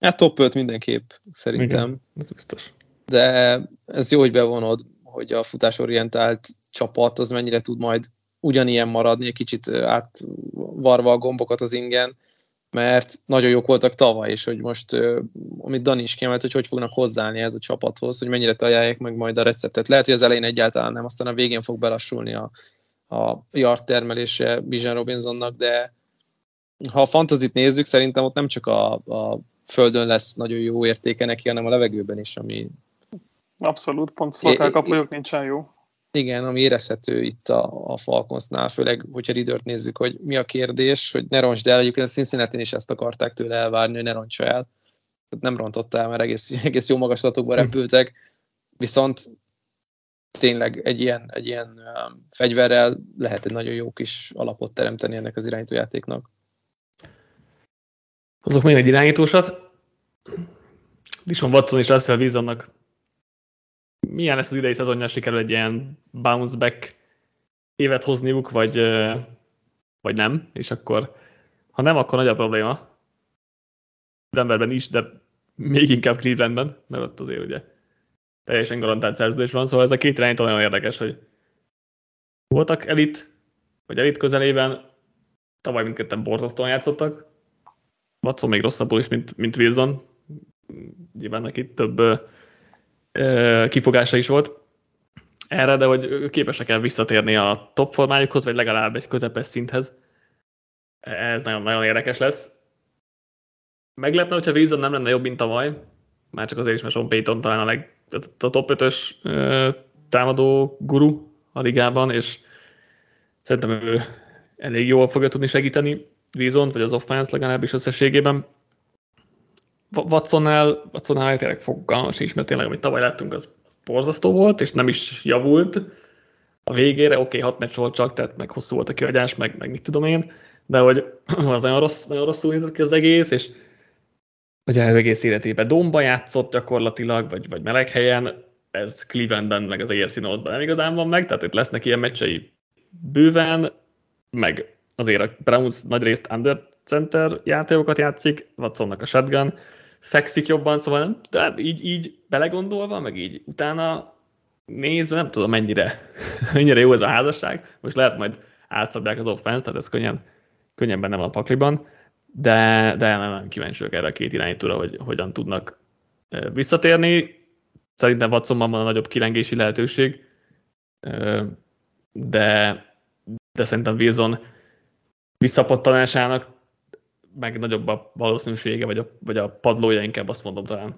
Hát top 5 mindenképp, szerintem. Igen, ez biztos. De ez jó, hogy bevonod, hogy a futásorientált csapat az mennyire tud majd ugyanilyen maradni, egy kicsit átvarva a gombokat az ingen, mert nagyon jók voltak tavaly, és hogy most, amit Dani is kiemelt, hogy hogy fognak hozzáállni ez a csapathoz, hogy mennyire találják meg majd a receptet. Lehet, hogy az elején egyáltalán nem, aztán a végén fog belassulni a, a yard termelése Bijan Robinsonnak, de ha a fantazit nézzük, szerintem ott nem csak a, a földön lesz nagyon jó értéke neki, hanem a levegőben is, ami... Abszolút, pont szlotelkapolyok nincsen jó. Igen, ami érezhető itt a, a Falconsnál, főleg, hogyha Ridert nézzük, hogy mi a kérdés, hogy ne roncsd el, egyébként a cincinnati is ezt akarták tőle elvárni, hogy ne roncsa el. Nem rontotta el, mert egész, egész jó magaslatokba hm. repültek, viszont tényleg egy ilyen, egy ilyen fegyverrel lehet egy nagyon jó kis alapot teremteni ennek az irányítójátéknak. Azok még egy irányítósat. Dishon Watson és Russell Wilsonnak milyen lesz az idei szezonja, sikerül egy ilyen bounce back évet hozniuk, vagy, vagy nem, és akkor ha nem, akkor nagy a probléma. Denverben is, de még inkább Clevelandben, mert ott azért ugye teljesen garantált szerződés van, szóval ez a két irányító nagyon érdekes, hogy voltak elit, vagy elit közelében, tavaly mindketten borzasztóan játszottak, Watson még rosszabbul is, mint, mint Wilson, nyilván neki több ö, kifogása is volt erre, de hogy képesek el visszatérni a top formájukhoz, vagy legalább egy közepes szinthez. Ez nagyon, nagyon érdekes lesz. Meglepne, hogyha Wilson nem lenne jobb, mint tavaly, már csak azért is, mert Sean Payton talán a leg a top 5-ös támadó guru a ligában, és szerintem ő elég jól fogja tudni segíteni Vizont, vagy az offense legalábbis összességében. Watsonnál, Watsonnál tényleg fogalmas is, mert tényleg, amit tavaly láttunk, az, az borzasztó volt, és nem is javult, a végére, oké, okay, hat meccs volt csak, tehát meg hosszú volt a kiadás, meg, meg mit tudom én, de hogy az nagyon, rossz, nagyon rosszul nézett ki az egész, és ugye egész életében domba játszott gyakorlatilag, vagy, vagy meleg helyen, ez Clevelandben, meg az AFC Northban nem igazán van meg, tehát itt lesznek ilyen meccsei bőven, meg azért a Browns nagy részt under center játékokat játszik, Watsonnak a shotgun, fekszik jobban, szóval nem, de így, így belegondolva, meg így utána nézve, nem tudom mennyire, mennyire jó ez a házasság. Most lehet majd átszabják az offense, tehát ez könnyen, könnyen benne van a pakliban, de, de nem, nem kíváncsiak erre a két irányítóra, hogy hogyan tudnak visszatérni. Szerintem Watsonban van a nagyobb kilengési lehetőség, de, de szerintem Wilson visszapattanásának meg nagyobb a valószínűsége, vagy a, vagy a padlója, inkább azt mondom talán.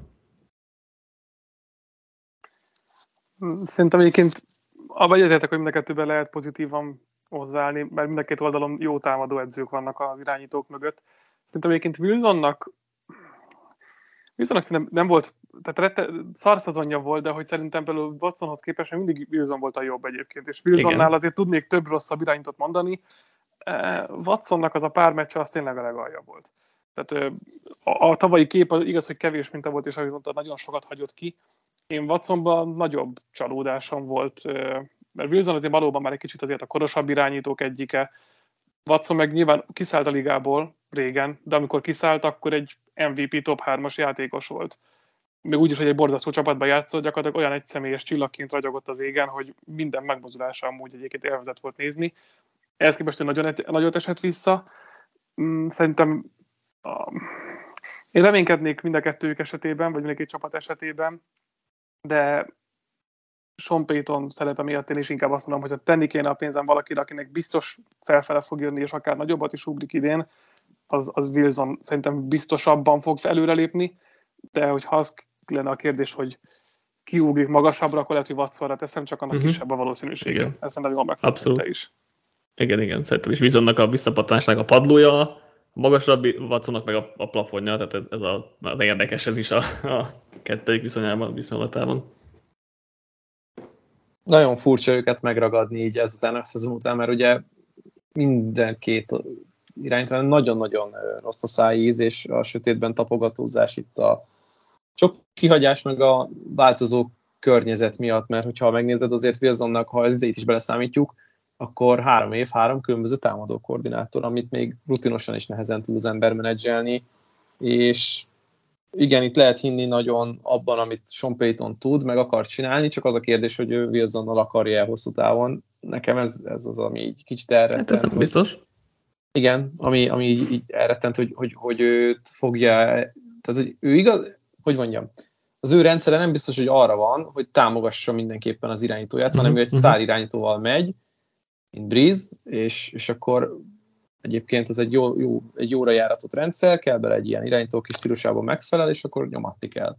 Szerintem egyébként abban egyetértek, hogy mind a kettőben lehet pozitívan hozzáállni, mert mind a két oldalon jó támadó edzők vannak az irányítók mögött. Szerintem egyébként Wilsonnak Wilsonnak szerintem nem volt, tehát rette, szarszazonja volt, de hogy szerintem például Watsonhoz képest mindig Wilson volt a jobb egyébként, és Wilsonnál Igen. azért tudnék több rosszabb irányítót mondani, Watsonnak az a pár meccse az tényleg a legalja volt. Tehát a, a tavalyi kép az igaz, hogy kevés minta volt, és ahogy mondta, nagyon sokat hagyott ki. Én Watsonban nagyobb csalódásom volt, mert Wilson azért valóban már egy kicsit azért a korosabb irányítók egyike. Watson meg nyilván kiszállt a ligából régen, de amikor kiszállt, akkor egy MVP top 3-as játékos volt. Még úgy is, hogy egy borzasztó csapatban játszott, gyakorlatilag olyan egy személyes csillagként ragyogott az égen, hogy minden megmozdulása amúgy egyébként élvezett volt nézni. Ehhez képest nagyon, nagyot esett vissza. Mm, szerintem a, én reménykednék mind a kettőjük esetében, vagy mind a csapat esetében, de Sean Payton szerepe miatt én is inkább azt mondom, hogy ha tenni kéne a pénzem valakire, akinek biztos felfele fog jönni, és akár nagyobbat is ugrik idén, az, az Wilson szerintem biztosabban fog előrelépni, de hogyha az lenne a kérdés, hogy kiugrik magasabbra, akkor lehet, hogy Watsonra teszem, csak annak uh-huh. kisebb a valószínűsége. Igen. Ez szerintem jól Abszolút. is. Igen, igen, szerintem is Wilsonnak a visszapattanásnak a padlója, a magasabb Watsonnak meg a, a plafonja, tehát ez, ez a, az érdekes ez is a, a kettőjük viszonyában, viszonylatában. Nagyon furcsa őket megragadni így ezután a szezon után, mert ugye minden két irányítva nagyon-nagyon rossz a szájíz, és a sötétben tapogatózás itt a sok kihagyás meg a változó környezet miatt, mert hogyha megnézed azért Wilsonnak, ha ez idejét is beleszámítjuk, akkor három év, három különböző támadó koordinátor, amit még rutinosan is nehezen tud az ember menedzselni, és igen, itt lehet hinni nagyon abban, amit Sean Payton tud, meg akar csinálni, csak az a kérdés, hogy ő Wilsonnal akarja el hosszú távon. Nekem ez, ez az, ami így kicsit elrettent. Hát ez nem biztos. Igen, ami, ami így, így elrettent, hogy, hogy, hogy őt fogja, tehát hogy ő igaz, hogy mondjam, az ő rendszere nem biztos, hogy arra van, hogy támogassa mindenképpen az irányítóját, hanem ő egy mhm. sztár irányítóval megy, mint Breeze, és, és akkor egyébként ez egy, jó, jó, egy jóra járatott rendszer, kell bele egy ilyen irányító kis stílusában megfelel, és akkor nyomatni kell.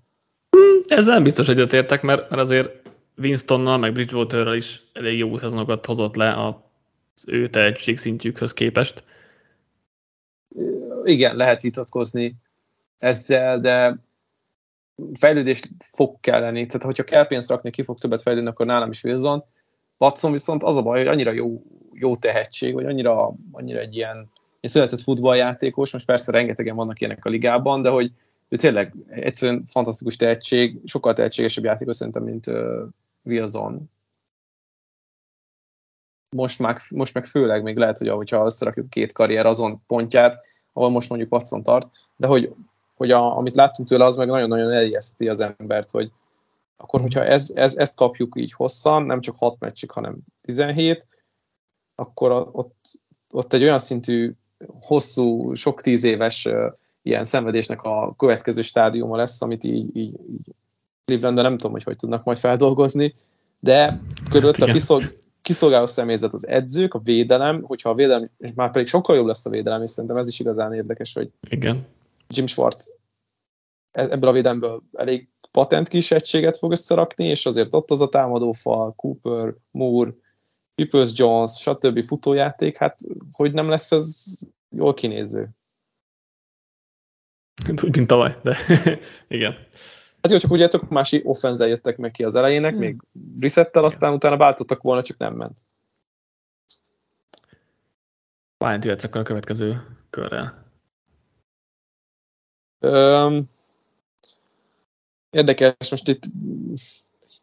Hmm, ezzel nem biztos egyetértek, mert, mert azért Winstonnal, meg Bridgewaterrel is elég jó szezonokat hozott le az ő szintjükhöz képest. Igen, lehet vitatkozni ezzel, de fejlődés fog kelleni. Tehát, hogyha kell pénzt rakni, ki fog többet fejlődni, akkor nálam is Wilson. Watson viszont az a baj, hogy annyira jó, jó tehetség, vagy annyira, annyira egy ilyen egy született futballjátékos, most persze rengetegen vannak ilyenek a ligában, de hogy ő tényleg egyszerűen fantasztikus tehetség, sokkal tehetségesebb játékos szerintem, mint uh, Wilson. Most meg, most meg főleg még lehet, hogy ahogyha összerakjuk két karrier azon pontját, ahol most mondjuk Watson tart, de hogy, hogy a, amit láttunk tőle, az meg nagyon-nagyon elijeszti az embert, hogy akkor hogyha ez, ez, ezt kapjuk így hosszan, nem csak 6 meccsig, hanem 17, akkor ott, ott egy olyan szintű, hosszú, sok tíz éves ilyen szenvedésnek a következő stádiuma lesz, amit így, így, így Clevelandben nem tudom, hogy hogy tudnak majd feldolgozni, de körülött a kiszolg, kiszolgáló személyzet az edzők, a védelem, hogyha a védelem, és már pedig sokkal jobb lesz a védelem, és szerintem ez is igazán érdekes, hogy Igen. Jim Schwartz e-, ebből a védelemből elég patent kis egységet fog összerakni, és azért ott az a támadófal, Cooper, Moore, Peoples Jones, stb. futójáték, hát hogy nem lesz ez jól kinéző? Úgy, mint tavaly, de igen. Hát jó, csak ugye tök másik offenzel jöttek meg ki az elejének, hmm. még resettel, aztán utána váltottak volna, csak nem ment. Pályán jöhetsz akkor a következő körrel. Öm, érdekes, most itt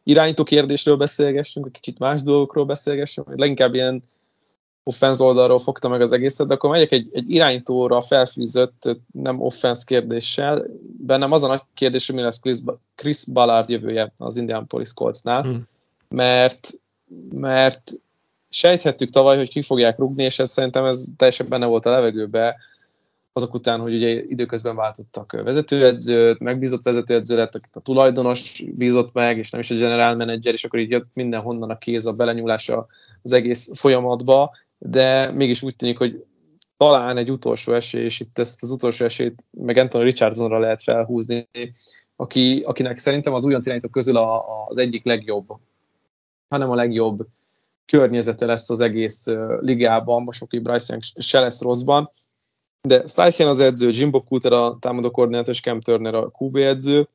irányító kérdésről beszélgessünk, vagy kicsit más dolgokról beszélgessünk, vagy leginkább ilyen offense oldalról fogta meg az egészet, de akkor megyek egy, egy irányítóra felfűzött, nem offense kérdéssel. Bennem az a nagy kérdés, hogy mi lesz Chris, Chris Ballard jövője az Indianapolis Coltsnál, hmm. mert, mert sejthettük tavaly, hogy ki fogják rugni, és ez szerintem ez teljesen benne volt a levegőbe, azok után, hogy ugye időközben váltottak vezetőedzőt, megbízott vezetőedző lett, akit a tulajdonos bízott meg, és nem is a general manager, és akkor így jött mindenhonnan a kéz, a belenyúlása az egész folyamatba, de mégis úgy tűnik, hogy talán egy utolsó esély, és itt ezt az utolsó esélyt meg Anthony Richardsonra lehet felhúzni, aki, akinek szerintem az újonc irányítók közül a, az egyik legjobb, hanem a legjobb környezete lesz az egész ligában, most oké, Bryce Young se lesz rosszban, de Steichen az edző, Jimbo Coulter a támadó koordinátor, és Cam Turner a QB edző,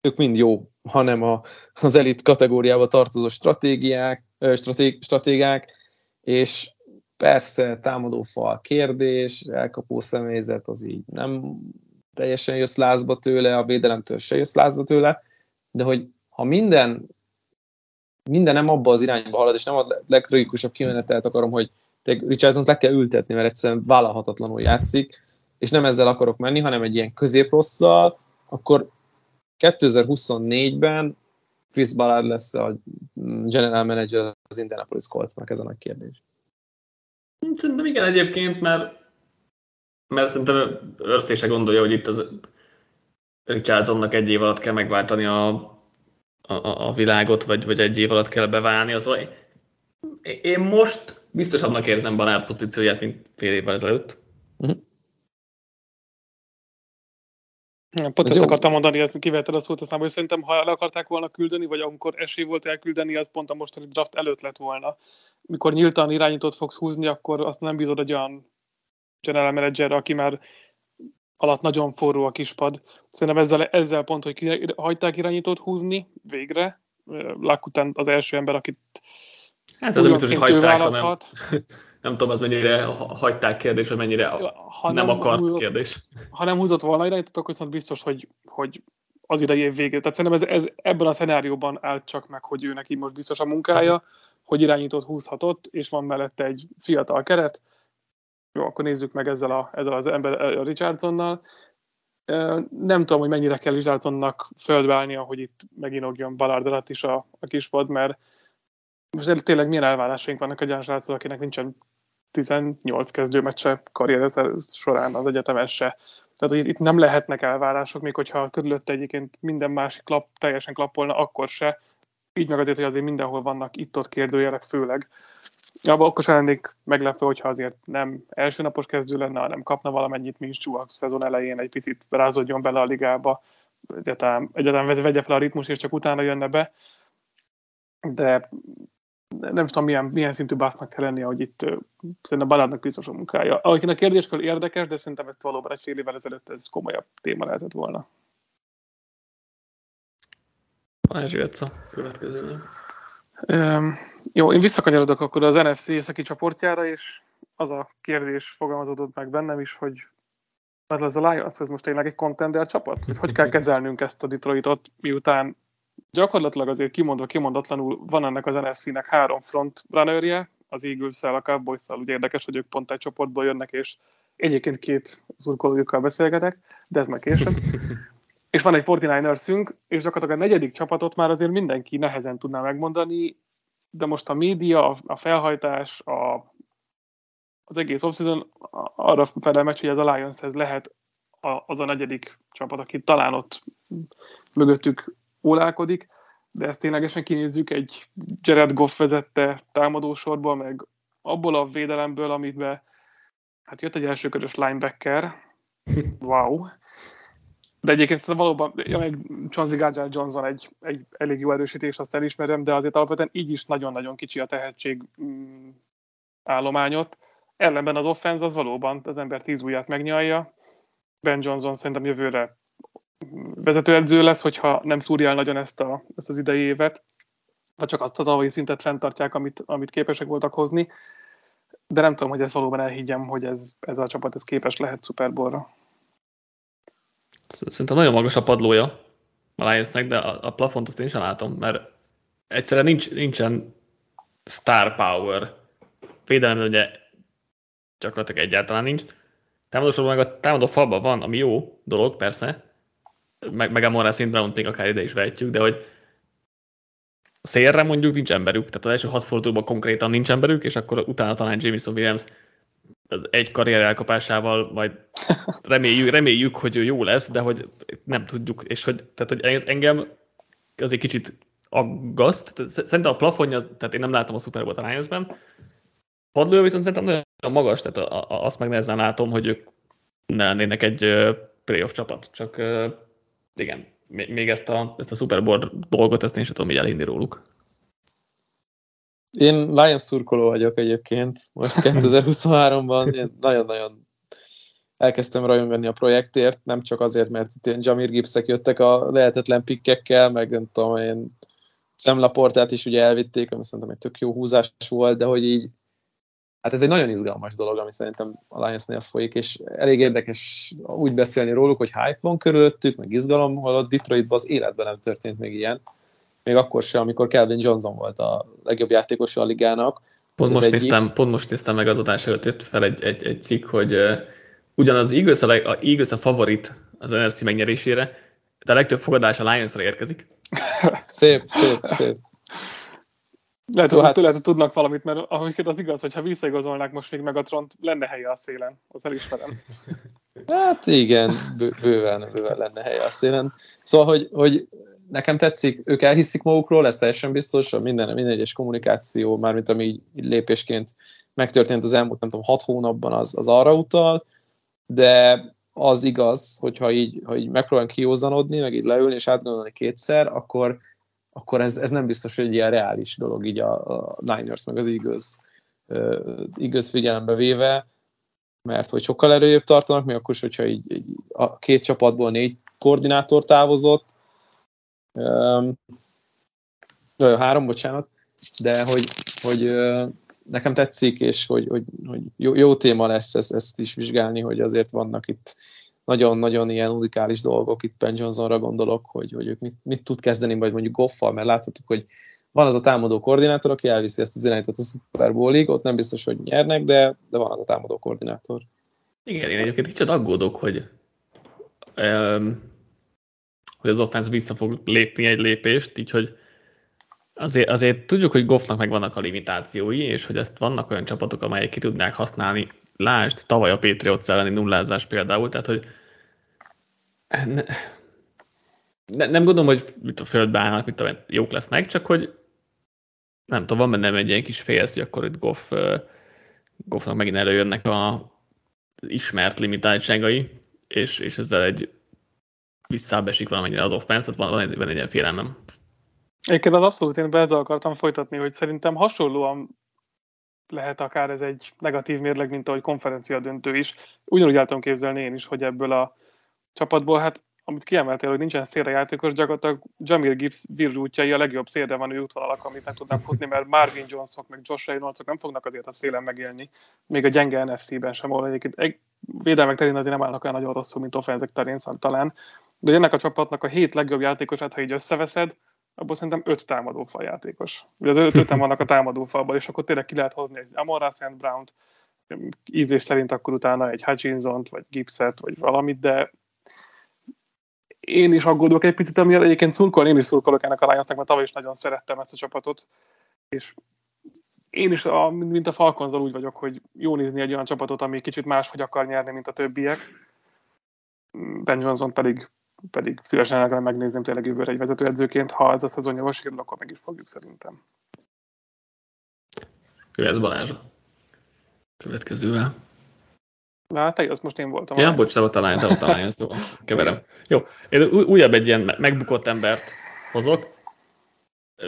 ők mind jó, hanem a, az elit kategóriába tartozó stratégiák, stratég, stratégák, és persze támadófal kérdés, elkapó személyzet az így nem teljesen jössz lázba tőle, a védelemtől se jössz lázba tőle, de hogy ha minden minden nem abba az irányba halad, és nem a legtragikusabb kimenetelt akarom, hogy Richardson le kell ültetni, mert egyszerűen vállalhatatlanul játszik, és nem ezzel akarok menni, hanem egy ilyen középrosszal, akkor 2024-ben Chris Ballard lesz a general manager az Indianapolis Coltsnak, ez a nagy kérdés. Szerintem igen egyébként, mert, mert szerintem Örszé gondolja, hogy itt az Richardsonnak egy év alatt kell megváltani a, a, a világot, vagy, vagy egy év alatt kell beválni. Az, én most biztos annak érzem Banár pozícióját, mint fél évvel ezelőtt. Uh-huh. Pont ezt jó. akartam mondani, ezt kivetted a szót, aztán, hogy szerintem, ha el akarták volna küldeni, vagy amikor esély volt elküldeni, az pont a mostani draft előtt lett volna. Mikor nyíltan irányítót fogsz húzni, akkor azt nem bízod egy olyan general manager, aki már alatt nagyon forró a kispad. Szerintem ezzel, ezzel pont, hogy hagyták irányítót húzni végre, Lák után az első ember, akit Hát az biztos, hogy hagyták, hanem, nem tudom, az mennyire hagyták kérdés, vagy mennyire ha nem, nem akart húzott, kérdés. Ha nem húzott volna irányított, akkor viszont biztos, hogy, hogy az idei év végén. Tehát szerintem ez, ez ebben a szenárióban állt csak meg, hogy ő neki most biztos a munkája, hogy irányított húzhatott, és van mellette egy fiatal keret. Jó, akkor nézzük meg ezzel, a, ezzel az ember a Richardsonnal. Nem tudom, hogy mennyire kell Richardsonnak földbeállnia, hogy itt meginogjon Ballard alatt is a, a kispad, mert most tényleg milyen elvárásaink vannak egy olyan srácról, akinek nincsen 18 kezdőmeccse karrier során az egyetemes se. Tehát, hogy itt nem lehetnek elvárások, még hogyha körülötte egyébként minden másik klap, teljesen klappolna, akkor se. Így meg azért, hogy azért mindenhol vannak itt-ott kérdőjelek főleg. Abba akkor sem lennék meglepve, hogyha azért nem első napos kezdő lenne, hanem kapna valamennyit Minsú a szezon elején, egy picit rázódjon bele a ligába, egyáltalán, egyáltalán vegye fel a ritmus, és csak utána jönne be. De nem tudom, milyen, milyen szintű básznak kell lennie, hogy itt szerintem Baládnak biztos a munkája. Akinek a kérdéskör érdekes, de szerintem ezt valóban egy fél évvel ezelőtt ez komolyabb téma lehetett volna. Balázs a következő. Um, jó, én visszakanyarodok akkor az NFC északi csoportjára, és az a kérdés fogalmazódott meg bennem is, hogy mert ez a Lions, ez most tényleg egy contender csapat? Hogy, hogy kell kezelnünk ezt a Detroitot, miután gyakorlatilag azért kimondva, kimondatlanul van ennek az NFC-nek három front runnerje, az eagles a cowboys ugye érdekes, hogy ők pont egy csoportból jönnek, és egyébként két szurkolójukkal beszélgetek, de ez meg később. és van egy 49ers-ünk, és gyakorlatilag a negyedik csapatot már azért mindenki nehezen tudná megmondani, de most a média, a felhajtás, a, az egész off-season arra felel meg, hogy ez a Lionshez lehet az a negyedik csapat, aki talán ott mögöttük ólálkodik, de ezt ténylegesen kinézzük egy Jared Goff vezette támadósorból, meg abból a védelemből, amiben hát jött egy elsőkörös linebacker, wow, de egyébként valóban, ja, meg Chauncey Gardner Johnson egy, egy elég jó erősítés, azt elismerem, de azért alapvetően így is nagyon-nagyon kicsi a tehetség mm, állományot. Ellenben az offense az valóban az ember tíz ujját megnyalja. Ben Johnson szerintem jövőre vezetőedző lesz, hogyha nem szúrja el nagyon ezt, a, ezt az idei évet, vagy csak azt a tavalyi szintet fenntartják, amit, amit képesek voltak hozni. De nem tudom, hogy ez valóban elhiggyem, hogy ez, ez a csapat ez képes lehet Super Bowl-ra. Szerintem nagyon magas a padlója a Lionsnek, de a, a plafont azt én sem látom, mert egyszerűen nincs, nincsen star power. Védelemben ugye gyakorlatilag egyáltalán nincs. Támadósorban meg a támadó falban van, ami jó dolog, persze, meg, meg a Morales Brown még akár ide is vehetjük, de hogy szélre mondjuk nincs emberük, tehát az első hat fordulóban konkrétan nincs emberük, és akkor utána talán Jameson Williams az egy karrier elkapásával majd reméljük, reméljük, hogy ő jó lesz, de hogy nem tudjuk, és hogy, tehát, hogy engem azért kicsit aggaszt. Szerintem a plafonja, tehát én nem látom a Super Bowl Alliance-ben, padlója viszont szerintem nagyon magas, tehát a, a, azt meg nehezen látom, hogy ők ne lennének egy playoff csapat, csak igen, még ezt a, ezt a Super Bowl dolgot, ezt én sem tudom így elhinni róluk. Én Lions szurkoló vagyok egyébként, most 2023-ban én nagyon-nagyon elkezdtem rajongani a projektért, nem csak azért, mert itt ilyen Jamir Gibbsek jöttek a lehetetlen pikkekkel, meg nem tudom, én szemlaportát is ugye elvitték, ami szerintem egy tök jó húzás volt, de hogy így hát ez egy nagyon izgalmas dolog, ami szerintem a Lionsnél folyik, és elég érdekes úgy beszélni róluk, hogy hype van körülöttük, meg izgalom a Detroitban az életben nem történt még ilyen. Még akkor sem, amikor Calvin Johnson volt a legjobb játékos a ligának. Pont most, néztem, pont most néztem meg az adás előtt, jött fel egy, egy, egy cikk, hogy uh, ugyanaz Eagles a, leg, a Eagles a favorit az NFC megnyerésére, de a legtöbb fogadás a Lionsra érkezik. szép, szép, szép. Lehet, hogy hát... lehet, hogy tudnak valamit, mert amiket az igaz, hogyha visszaigazolnák most még Megatront, lenne helye a szélen, az elismerem. Hát igen, bőven, bőven lenne helye a szélen. Szóval, hogy, hogy nekem tetszik, ők elhiszik magukról, ez teljesen biztos, a minden, minden egyes kommunikáció, mármint ami így, lépésként megtörtént az elmúlt, nem tudom, hat hónapban, az, az arra utal, de az igaz, hogyha így, ha így megpróbálunk kiózanodni, meg így leülni és átgondolni kétszer, akkor, akkor ez, ez nem biztos, hogy egy ilyen reális dolog így a, a Niners meg az Eagles, uh, Eagles figyelembe véve, mert hogy sokkal erőjebb tartanak, még akkor is, hogyha így, így a két csapatból négy koordinátor távozott, um, három, bocsánat, de hogy, hogy uh, nekem tetszik, és hogy, hogy, hogy jó, jó téma lesz ezt, ezt is vizsgálni, hogy azért vannak itt nagyon-nagyon ilyen unikális dolgok, itt Ben Johnsonra gondolok, hogy, hogy ők mit, mit tud kezdeni, vagy mondjuk Goffal, mert láthatjuk, hogy van az a támadó koordinátor, aki elviszi ezt az irányítót a Super Bowl-ig, ott nem biztos, hogy nyernek, de, de van az a támadó koordinátor. Igen, én egyébként kicsit aggódok, hogy, um, hogy az offense vissza fog lépni egy lépést, így hogy azért, azért tudjuk, hogy Goffnak meg vannak a limitációi, és hogy ezt vannak olyan csapatok, amelyek ki tudnák használni lásd, tavaly a Patriots elleni nullázás például, tehát hogy ne, ne, nem gondolom, hogy mit a földbe állnak, mit tudom, jók lesznek, csak hogy nem tudom, van bennem egy ilyen kis félsz, hogy akkor itt Goff, Goffnak megint előjönnek a, ismert limitáltságai, és, és ezzel egy visszábesik valamennyire az offense, tehát van, van egy, van egy ilyen félelmem. Egyébként az abszolút én ezzel akartam folytatni, hogy szerintem hasonlóan lehet akár ez egy negatív mérleg, mint ahogy konferencia döntő is. Ugyanúgy el tudom képzelni én is, hogy ebből a csapatból, hát amit kiemeltél, hogy nincsen szélre játékos, gyakorlatilag Jamir Gibbs virrútjai a legjobb szélre van útvonalak, amit meg tudnak futni, mert Marvin Jonesok meg Josh Reynoldsok nem fognak azért a szélen megélni, még a gyenge NFC-ben sem, ahol egyébként egy védelmek terén azért nem állnak olyan nagyon rosszul, mint offenzek terén talán. De ennek a csapatnak a hét legjobb játékosát, ha így összeveszed, abból szerintem öt támadófal játékos. Ugye az öt, öten vannak a támadófalban, és akkor tényleg ki lehet hozni egy Amon St. Brown-t, ízlés szerint akkor utána egy Hutchinson-t, vagy Gibset, vagy valamit, de én is aggódok egy picit, amiért egyébként szurkolni, én is szurkolok ennek a Lionsnak, mert tavaly is nagyon szerettem ezt a csapatot, és én is, a, mint a Falconzal úgy vagyok, hogy jó nézni egy olyan csapatot, ami kicsit máshogy akar nyerni, mint a többiek. Ben Johnson pedig pedig szívesen el kellene megnézném tényleg jövőre egy vezetőedzőként, ha ez a szezonja jól sikerül, akkor meg is fogjuk szerintem. Jöhetsz Balázs. Következővel. Na, te azt most én voltam. Ja, bocs, te volt talán, te volt talán, szóval keverem. Jó, én újabb egy ilyen megbukott embert hozok.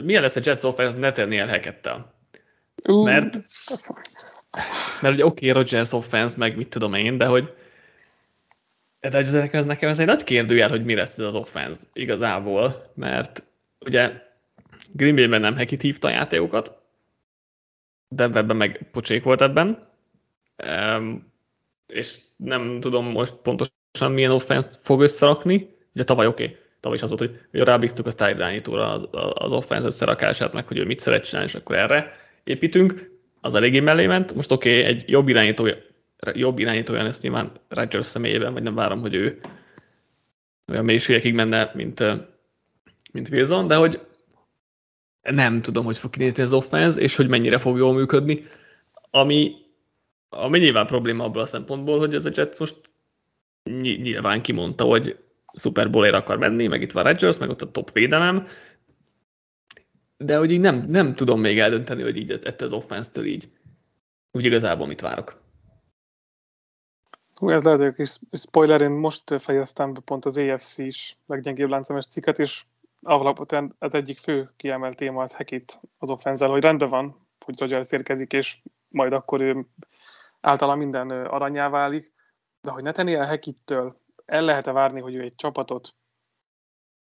Milyen lesz a Jets offense Nathaniel Hackettel? Uh, mert, mert ugye oké, okay, Rogers offense, meg mit tudom én, de hogy De ez nekem ez egy nagy kérdőjel, hogy mi lesz ez az offense igazából, mert ugye Green Bay-ben nem Hekit hívta a játékokat, Denverben meg pocsék volt ebben, um, és nem tudom most pontosan milyen offense fog összerakni. Ugye tavaly oké, okay, tavaly is az volt, hogy rábíztuk a style irányítóra az, az offense összerakását, meg hogy ő mit szeret csinálni, és akkor erre építünk. Az eléggé mellé ment. Most oké, okay, egy jobb irányító, jobb irányítója lesz nyilván Rodgers személyében, vagy nem várom, hogy ő olyan mélységekig menne, mint, mint Wilson, de hogy nem tudom, hogy fog kinézni az offense, és hogy mennyire fog jól működni, ami, ami nyilván probléma abból a szempontból, hogy ez a Jets most nyilván kimondta, hogy Super Bowl-ért akar menni, meg itt van Rodgers, meg ott a top védelem, de hogy így nem, nem tudom még eldönteni, hogy így ettől az offense-től így úgy igazából mit várok. Ez lehet, hogy kis spoiler, én most fejeztem be pont az AFC is leggyengébb láncemes cikket, és alapvetően az egyik fő kiemelt téma az Hekit az offenzel, hogy rendben van, hogy Rodgers érkezik, és majd akkor ő általán minden aranyá válik, de hogy Nathaniel Hekittől el lehet-e várni, hogy ő egy csapatot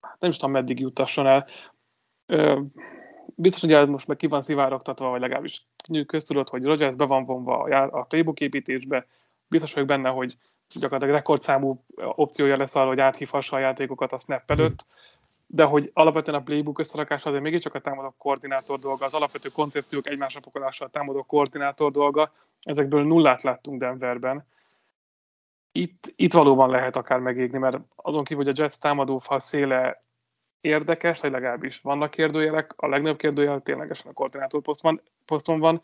hát nem is tudom, meddig jutasson el. Ö, biztos, hogy ez most meg ki van szivárogtatva, vagy legalábbis köztudott, hogy Rodgers be van vonva a playbook építésbe. Biztos vagyok benne, hogy gyakorlatilag rekordszámú opciója lesz arra, hogy áthívhassa a játékokat a snap előtt de hogy alapvetően a playbook összerakása azért mégiscsak a támadó koordinátor dolga, az alapvető koncepciók egymásra pakolása a támadó koordinátor dolga, ezekből nullát láttunk Denverben. Itt, itt valóban lehet akár megégni, mert azon kívül, hogy a Jets támadófal széle érdekes, vagy legalábbis vannak kérdőjelek, a legnagyobb kérdőjel ténylegesen a koordinátor poszton, van.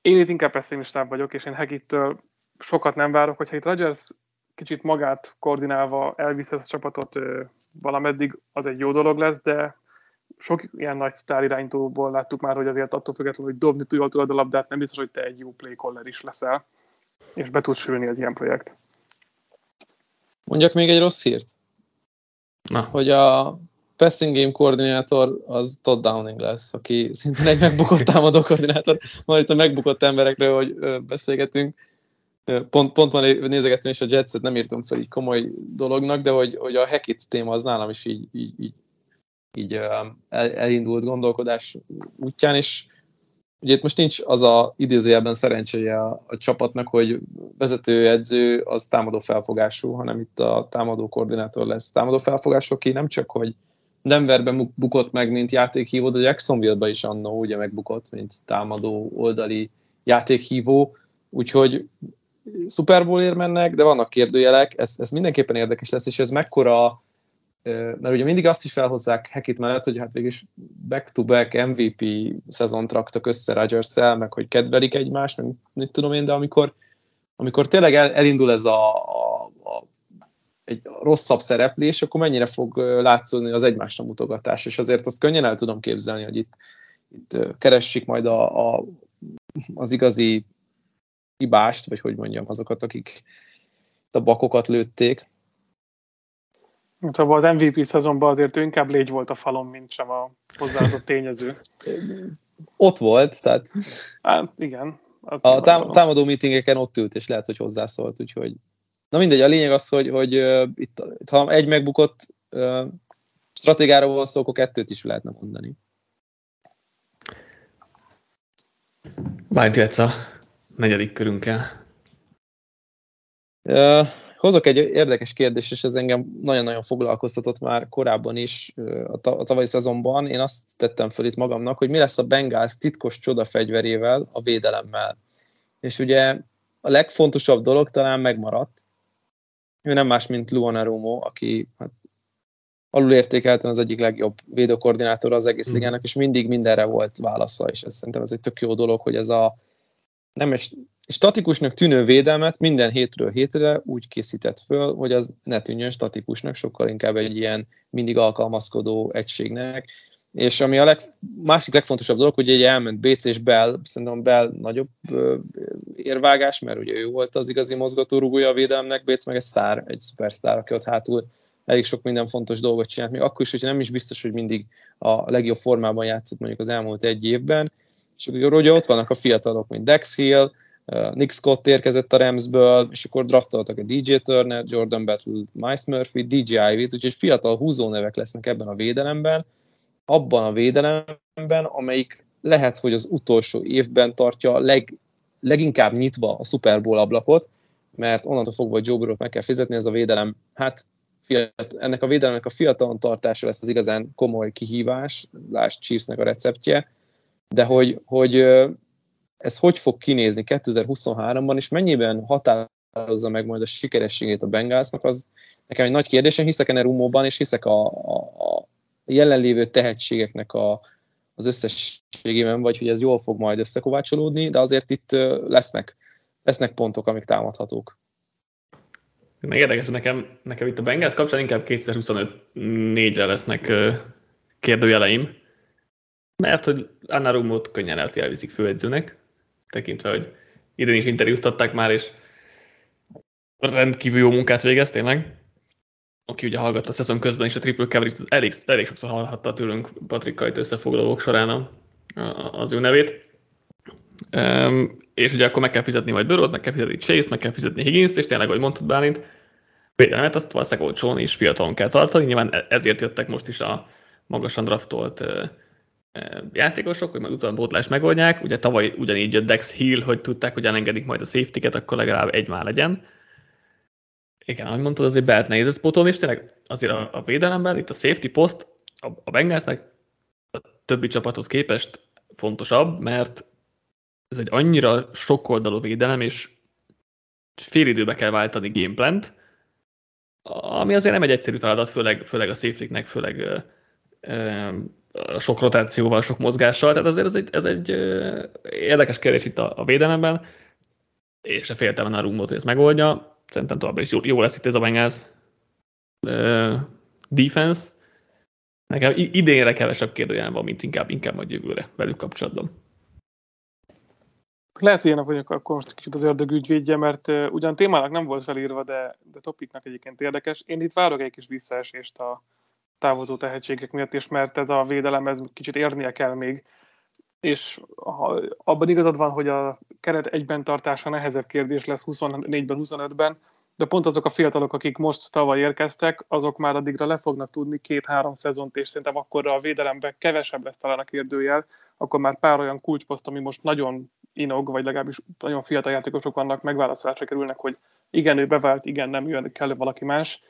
Én itt inkább pessimistább vagyok, és én Hegittől sokat nem várok, hogyha itt Rodgers kicsit magát koordinálva elvisz ezt a csapatot valameddig, az egy jó dolog lesz, de sok ilyen nagy sztár irányítóból láttuk már, hogy azért attól függetlenül, hogy dobni jól tudod a labdát, nem biztos, hogy te egy jó play caller is leszel, és be tud sülni egy ilyen projekt. Mondjak még egy rossz hírt? Na. Hogy a passing game koordinátor az Todd Downing lesz, aki szintén egy megbukott támadó koordinátor. Majd itt a megbukott emberekről, hogy beszélgetünk Pont, pont van nézegettem, és a Jetset nem írtam fel így komoly dolognak, de hogy, hogy a Hackett téma az nálam is így, így, így, így el, elindult gondolkodás útján, és ugye itt most nincs az a idézőjelben szerencséje a, a csapatnak, hogy vezetőedző az támadó felfogású, hanem itt a támadó koordinátor lesz. Támadó felfogású, aki nem csak, hogy Denverben bukott meg, mint játékhívó, de Jacksonville-be is annó ugye megbukott, mint támadó oldali játékhívó, úgyhogy Super Bowlért mennek, de vannak kérdőjelek, ez, ez mindenképpen érdekes lesz, és ez mekkora, mert ugye mindig azt is felhozzák Hekit mellett, hogy hát végig back-to-back MVP szezont raktak össze rodgers meg hogy kedvelik egymást, meg mit tudom én, de amikor, amikor tényleg el, elindul ez a, a, a egy rosszabb szereplés, akkor mennyire fog látszódni az egymásra mutogatás, és azért azt könnyen el tudom képzelni, hogy itt, itt keressik majd a, a, az igazi hibást, vagy hogy mondjam, azokat, akik a bakokat lőtték. Szóval az MVP szezonban azért ő inkább légy volt a falon, mint sem a hozzáadott tényező. Ott volt, tehát... Hát igen. A tám- támadó meetingeken ott ült, és lehet, hogy hozzászólt, úgyhogy... Na mindegy, a lényeg az, hogy, hogy uh, itt, ha egy megbukott uh, stratégáról van szó, akkor kettőt is lehetne mondani. Bájt negyedik körünkkel. Uh, hozok egy érdekes kérdést, és ez engem nagyon-nagyon foglalkoztatott már korábban is a, tavalyi szezonban. Én azt tettem föl itt magamnak, hogy mi lesz a Bengals titkos csodafegyverével, a védelemmel. És ugye a legfontosabb dolog talán megmaradt. Ő nem más, mint Luan Arumo, aki hát, alulértékelten az egyik legjobb védőkoordinátor az egész mm. ligának, és mindig mindenre volt válasza, és ez szerintem ez egy tök jó dolog, hogy ez a nem egy statikusnak tűnő védelmet minden hétről hétre úgy készített föl, hogy az ne tűnjön statikusnak, sokkal inkább egy ilyen mindig alkalmazkodó egységnek. És ami a leg, másik legfontosabb dolog, hogy egy elment BC és Bell, szerintem Bell nagyobb érvágás, mert ugye ő volt az igazi mozgatórugója a védelmnek, BC meg egy sztár, egy szupersztár, aki ott hátul elég sok minden fontos dolgot csinált, még akkor is, hogyha nem is biztos, hogy mindig a legjobb formában játszott mondjuk az elmúlt egy évben, és akkor ugye ott vannak a fiatalok, mint Dex Hill, Nick Scott érkezett a Ramsből, és akkor draftoltak a DJ Turner, Jordan Battle, Miles Murphy, DJ Ivy-t, úgyhogy fiatal húzónevek lesznek ebben a védelemben, abban a védelemben, amelyik lehet, hogy az utolsó évben tartja leg, leginkább nyitva a Super Bowl ablakot, mert onnantól fogva, Joe Burrow-t meg kell fizetni, ez a védelem, hát fiat, ennek a védelemnek a fiatalon tartása lesz az igazán komoly kihívás, lásd Chiefsnek a receptje, de hogy, hogy ez hogy fog kinézni 2023-ban, és mennyiben határozza meg majd a sikerességét a Bengalsnak, az nekem egy nagy kérdés. Én hiszek Enerumóban, és hiszek a, a, a jelenlévő tehetségeknek a, az összességében, vagy hogy ez jól fog majd összekovácsolódni, de azért itt lesznek, lesznek pontok, amik támadhatók. Meg érdekes, nekem, nekem itt a Bengals kapcsán inkább 2025-4-re lesznek kérdőjeleim, mert hogy Anna Rumot könnyen elviszik főedzőnek, tekintve, hogy idén is interjúztatták már, és rendkívül jó munkát végez tényleg. Aki ugye hallgatta a szezon közben is a triple coverage elég, elég sokszor hallhatta tőlünk Patrick Kajt összefoglalók során a, a, az ő nevét. Um, és ugye akkor meg kell fizetni majd Böröt, meg kell fizetni Chase-t, meg kell fizetni Higgins-t, és tényleg, ahogy mondtad Bálint, védelmet azt valószínűleg olcsón és fiatalon kell tartani. Nyilván e- ezért jöttek most is a magasan draftolt uh, játékosok, hogy majd utána bótlás megoldják. Ugye tavaly ugyanígy jött Dex Hill, hogy tudták, hogy elengedik majd a safety akkor legalább egy már legyen. Igen, ahogy mondtad, azért be lehet nehéz spotolni, és tényleg azért a, a védelemben, itt a safety post a, a Bengalsnek a többi csapathoz képest fontosabb, mert ez egy annyira sokoldalú védelem, és fél időbe kell váltani gameplant, ami azért nem egy egyszerű feladat, főleg, főleg a safety főleg sok rotációval, sok mozgással, tehát azért ez egy, ez egy érdekes kérdés itt a, a védelemben, és se féltem a rumot, hogy ezt megoldja. Szerintem továbbra is jó, jó lesz itt ez a Bengals defense. Nekem idénre kevesebb kérdőjel van, mint inkább, inkább majd jövőre velük kapcsolatban. Lehet, hogy én vagyok akkor most kicsit az ördög ügyvédje, mert ugyan témának nem volt felírva, de, de topiknak egyébként érdekes. Én itt várok egy kis visszaesést a, távozó tehetségek miatt is, mert ez a védelem ez kicsit érnie kell még. És ha abban igazad van, hogy a keret egyben tartása nehezebb kérdés lesz 24-ben, 25-ben, de pont azok a fiatalok, akik most tavaly érkeztek, azok már addigra le fognak tudni két-három szezont, és szerintem akkor a védelemben kevesebb lesz talán a kérdőjel, akkor már pár olyan kulcsposzt, ami most nagyon inog, vagy legalábbis nagyon fiatal játékosok vannak, megválaszolásra kerülnek, hogy igen, ő bevált, igen, nem jön, kell valaki más.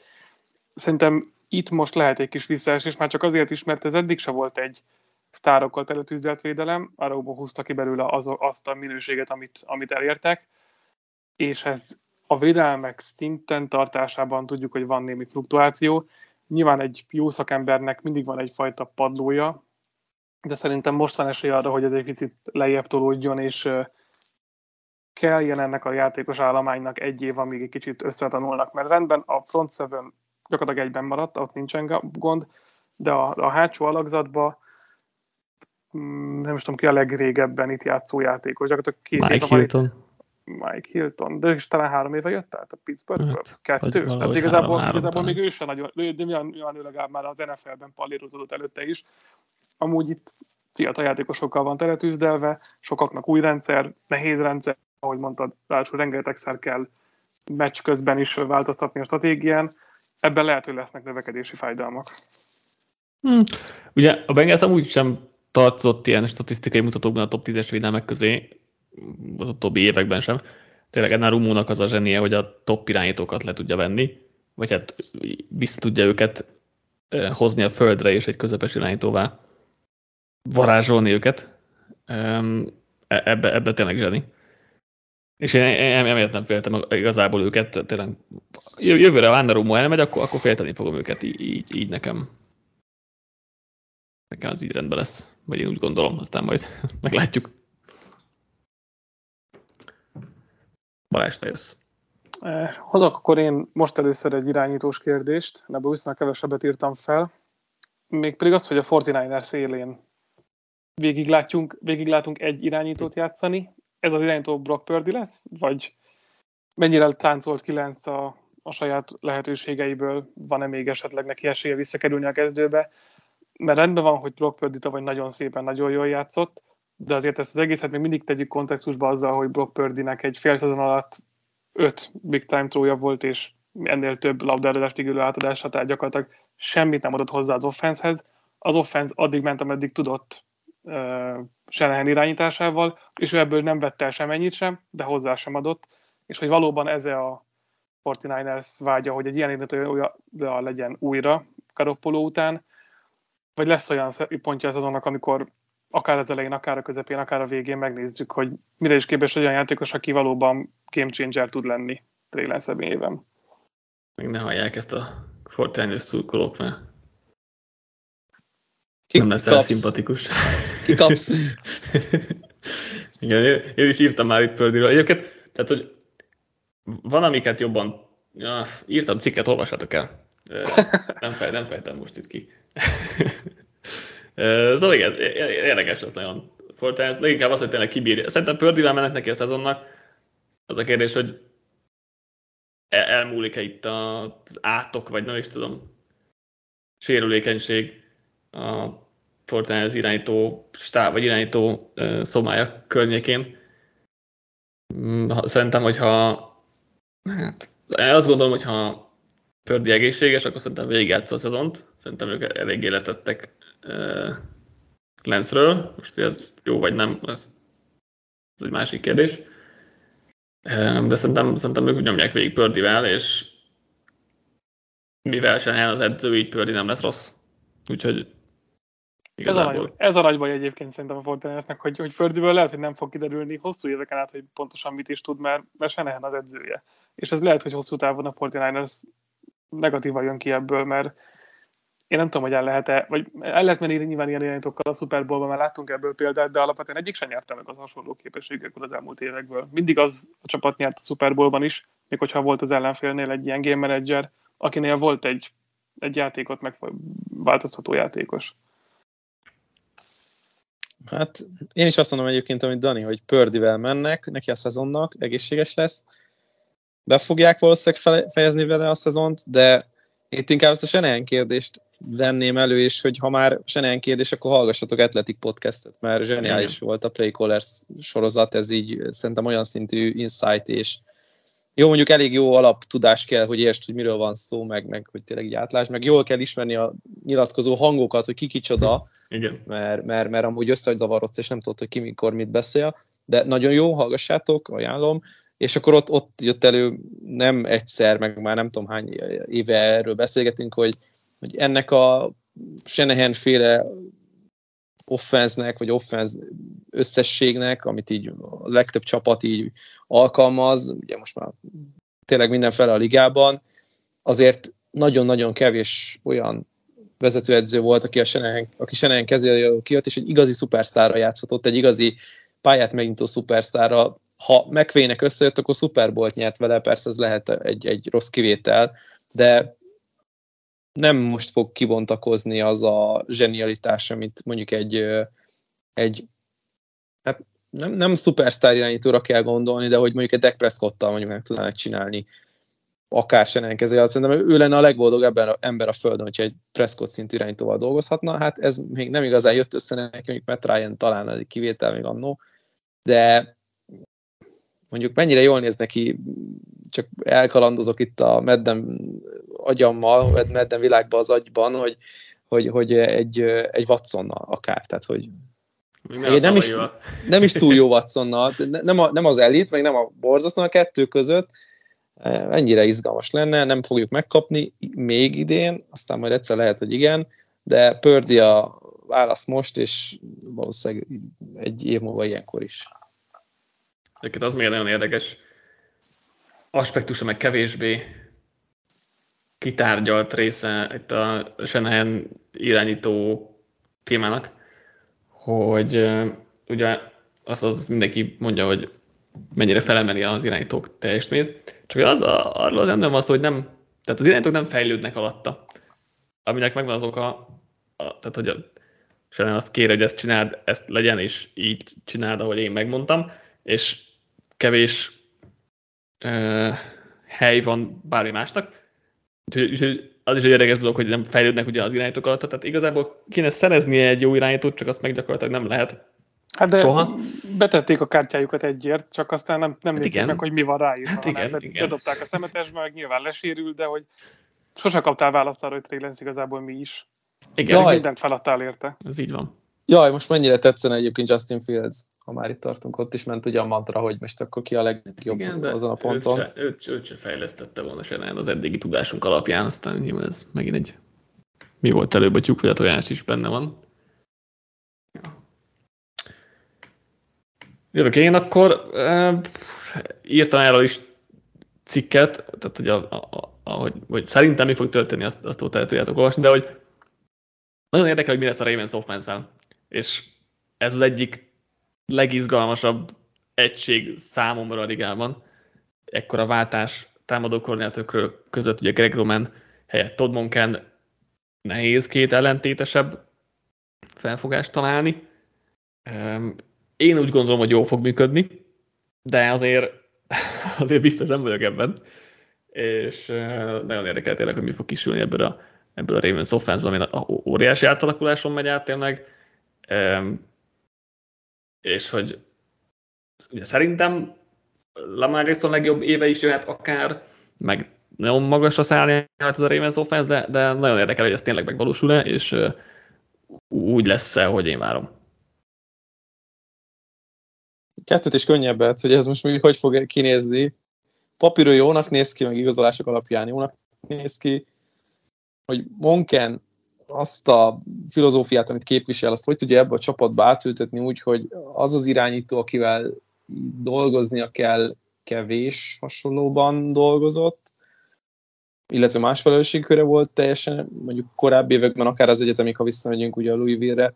Szerintem itt most lehet egy kis visszaesés, már csak azért is, mert ez eddig se volt egy sztárokkal teletűzelt védelem, arra húzta ki belőle az, azt a minőséget, amit, amit elértek, és ez a védelmek szinten tartásában tudjuk, hogy van némi fluktuáció. Nyilván egy jó szakembernek mindig van egyfajta padlója, de szerintem most van esély arra, hogy ez egy picit lejjebb tolódjon, és kelljen ennek a játékos állománynak egy év, amíg egy kicsit összetanulnak, mert rendben a front seven gyakorlatilag egyben maradt, ott nincsen gond, de a, a hátsó alakzatban mm, nem is tudom ki a legrégebben itt játszó játékos, gyakorlatilag két Mike Hilton. Itt, Mike Hilton, de is talán három éve jött át a Pittsburgh hát, Kettő. Tehát igazából, három, igazából még ő sem nagyon, de milyen ő legalább már az NFL-ben pallírozódott előtte is. Amúgy itt fiatal játékosokkal van teletűzdelve, sokaknak új rendszer, nehéz rendszer, ahogy mondtad, ráadásul rengetegszer kell meccs közben is változtatni a stratégián ebben lehet, hogy lesznek növekedési fájdalmak. Hmm. Ugye a Bengals amúgy sem tartozott ilyen statisztikai mutatókban a top 10-es védelmek közé, az utóbbi években sem. Tényleg ennél Rumónak az a zsenie, hogy a top irányítókat le tudja venni, vagy hát vissza tudja őket hozni a földre, és egy közepes irányítóvá varázsolni őket. E-, ebbe, ebbe tényleg zseni. És én emiatt nem féltem igazából őket, tényleg jövőre, Anna elmegy, akkor, akkor félteni fogom őket, így, így, így nekem. Nekem az így rendben lesz, vagy én úgy gondolom, aztán majd meglátjuk. Balázs, te jössz. Eh, hozok akkor én most először egy irányítós kérdést, ebből viszonylag kevesebbet írtam fel. Mégpedig az, hogy a 49 szélén végiglátjunk, végiglátunk egy irányítót játszani, ez az irányító Brock Purdy lesz, vagy mennyire táncolt kilenc a, a saját lehetőségeiből, van-e még esetleg neki esélye visszakerülni a kezdőbe, mert rendben van, hogy Brock Purdy tavaly nagyon szépen, nagyon jól játszott, de azért ezt az egészet még mindig tegyük kontextusba azzal, hogy Brock Purdy-nek egy fél szezon alatt öt big time trója volt, és ennél több labdározást ígérő átadása, tehát gyakorlatilag semmit nem adott hozzá az offenszhez. Az offensz addig ment, ameddig tudott Shanahan irányításával, és ő ebből nem vette el semennyit sem, de hozzá sem adott, és hogy valóban ez a 49ers vágya, hogy egy ilyen irányító legyen újra Karoppoló után, vagy lesz olyan pontja ez azonnak, amikor akár az elején, akár a közepén, akár a végén megnézzük, hogy mire is képes olyan játékos, aki valóban game changer tud lenni Trélán személyében. Még ne hallják ezt a Fortnite-es szurkolók, mert Ki nem lesz el szimpatikus. kapsz? Igen, én, én, is írtam már itt Pördiről. Egyébként, tehát, hogy van, amiket jobban ja, írtam cikket, olvashatok el. Nem, fej, nem fejtem most itt ki. Szóval igen, érdekes lesz nagyon Fortnite. Leginkább az, hogy tényleg kibírja. Szerintem Pördivel mennek neki a szezonnak. Az a kérdés, hogy elmúlik-e itt az átok, vagy nem is tudom, sérülékenység a Fortnite irányító stáb, vagy irányító szobája környékén. Mm, szerintem, hogyha hát, azt gondolom, hogy ha Pördi egészséges, akkor szerintem végigjátsz a szezont. Szerintem ők eléggé letettek uh, Lensről. Most, hogy ez jó vagy nem, ez, ez egy másik kérdés. De szerintem, szerintem ők nyomják végig Pördivel, és mivel sem az edző, így Pördi nem lesz rossz. Úgyhogy igazából... Ez a, nagy, ez a nagy baj egyébként szerintem a Fortinensnek, hogy, hogy Pördiből lehet, hogy nem fog kiderülni hosszú éveken át, hogy pontosan mit is tud, mert, mert Senehen az edzője. És ez lehet, hogy hosszú távon a Fortiners negatívan jön ki ebből, mert én nem tudom, hogy el lehet-e, vagy el lehet menni nyilván ilyen irányítókkal a Super Bowl-ba, mert láttunk ebből példát, de alapvetően egyik sem nyerte meg az hasonló képességekből az elmúlt évekből. Mindig az a csapat nyert a Super Bowl-ban is, még hogyha volt az ellenfélnél egy ilyen game manager, akinél volt egy, egy játékot megváltoztató játékos. Hát én is azt mondom egyébként, amit Dani, hogy Pördivel mennek neki a szezonnak, egészséges lesz. Be fogják valószínűleg fejezni vele a szezont, de itt inkább ezt a Senehen kérdést venném elő, és hogy ha már Senehen kérdés, akkor hallgassatok Athletic podcastet, mert zseniális Igen. volt a Play Callers sorozat, ez így szerintem olyan szintű insight, és jó, mondjuk elég jó alaptudás kell, hogy értsd, hogy miről van szó, meg, meg hogy tényleg így átlásd, meg jól kell ismerni a nyilatkozó hangokat, hogy ki kicsoda, Igen. Mert, mert, mert amúgy összezavarodsz, és nem tudod, hogy ki mikor mit beszél, de nagyon jó, hallgassátok, ajánlom, és akkor ott, ott jött elő nem egyszer, meg már nem tudom hány éve erről beszélgetünk, hogy, hogy ennek a Senehen féle offenznek, vagy offenz összességnek, amit így a legtöbb csapat így alkalmaz, ugye most már tényleg mindenfele a ligában, azért nagyon-nagyon kevés olyan vezetőedző volt, aki, a Senehen, aki Senehen kezéről kijött, és egy igazi szupersztárra játszhatott, egy igazi pályát megnyitó szupersztárra. Ha McVaynek összejött, akkor Super Bowl-t nyert vele, persze ez lehet egy, egy rossz kivétel, de nem most fog kibontakozni az a zsenialitás, amit mondjuk egy, egy hát nem, nem szupersztár irányítóra kell gondolni, de hogy mondjuk egy Dak mondjuk meg tudnának csinálni akár se nem kezeli, azt szerintem ő lenne a legboldogabb ember, a földön, hogyha egy Prescott szintű irányítóval dolgozhatna. Hát ez még nem igazán jött össze mondjuk Matt Ryan talán egy kivétel még annó, de mondjuk mennyire jól néz neki, csak elkalandozok itt a medden agyammal, medden világban az agyban, hogy, hogy, hogy egy, egy Watsonnal akár, tehát hogy nem, nem, is, nem is túl jó Watsonnal, nem, a, nem az elit, meg nem a borzasztó, a kettő között, ennyire izgalmas lenne, nem fogjuk megkapni még idén, aztán majd egyszer lehet, hogy igen, de Pördi a válasz most, és valószínűleg egy év múlva ilyenkor is. Egyébként az még nagyon érdekes aspektusa, meg kevésbé kitárgyalt része itt a Shanahan irányító témának, hogy ugye azt az mindenki mondja, hogy mennyire felemeli az irányítók teljesítményét, csak az a, arról az nem az, hogy nem, tehát az irányítók nem fejlődnek alatta, aminek megvan az oka, a, tehát hogy a, Shanahan azt kér, hogy ezt csináld, ezt legyen, és így csináld, ahogy én megmondtam, és kevés uh, hely van bármi másnak. Úgyhogy az is egy érdekes dolog, hogy nem fejlődnek ugye az irányítók alatt, tehát igazából kéne szereznie egy jó irányítót, csak azt meg gyakorlatilag nem lehet. Hát de Soha? betették a kártyájukat egyért, csak aztán nem, nem Hát nézték meg, hogy mi van ráírva. Hát hanem igen, be- igen. Bedobták a szemetesbe, meg nyilván lesérül, de hogy sose kaptál választ arra, hogy Trey igazából mi is. Igen, Jaj. Mindent feladtál érte. ez így van. Jaj, most mennyire tetszene egyébként Justin Fields, ha már itt tartunk, ott is ment ugye a mantra, hogy most akkor ki a legjobb Igen, azon a ponton. Őt se, őt, őt se fejlesztette volna se nagyon az eddigi tudásunk alapján, aztán nyilván ez megint egy mi volt előbb a tyúk, vagy a tojás is benne van. Jövök én akkor, uh, írtam erről is cikket, tehát hogy, a, a, a, ahogy, hogy szerintem mi fog történni, azt, azt tudjátok olvasni, de hogy nagyon érdekel, hogy mi lesz a Ravens offense és ez az egyik legizgalmasabb egység számomra a ligában. Ekkora váltás támadó koordinátorok között, ugye Greg Roman helyett Todd Monken nehéz két ellentétesebb felfogást találni. Én úgy gondolom, hogy jól fog működni, de azért, azért biztos nem vagyok ebben. És nagyon érdekel tényleg, hogy mi fog kisülni ebből a, ebből a Ravens offense-ból, ami óriási átalakuláson megy át tényleg. És hogy ugye szerintem Lamar Jackson legjobb éve is jöhet akár, meg nagyon magasra szállni ez a Ravens offense, de, de nagyon érdekel, hogy ez tényleg megvalósul-e, és úgy lesz-e, hogy én várom. Kettőt is könnyebb lesz, hogy ez most még hogy fog kinézni. Papíron jónak néz ki, meg igazolások alapján jónak néz ki, hogy Monken azt a filozófiát, amit képvisel, azt hogy tudja ebbe a csapatba átültetni úgy, hogy az az irányító, akivel dolgoznia kell, kevés hasonlóban dolgozott, illetve más felelősségköre volt teljesen, mondjuk korábbi években, akár az egyetemig, ha visszamegyünk ugye a Louisville-re,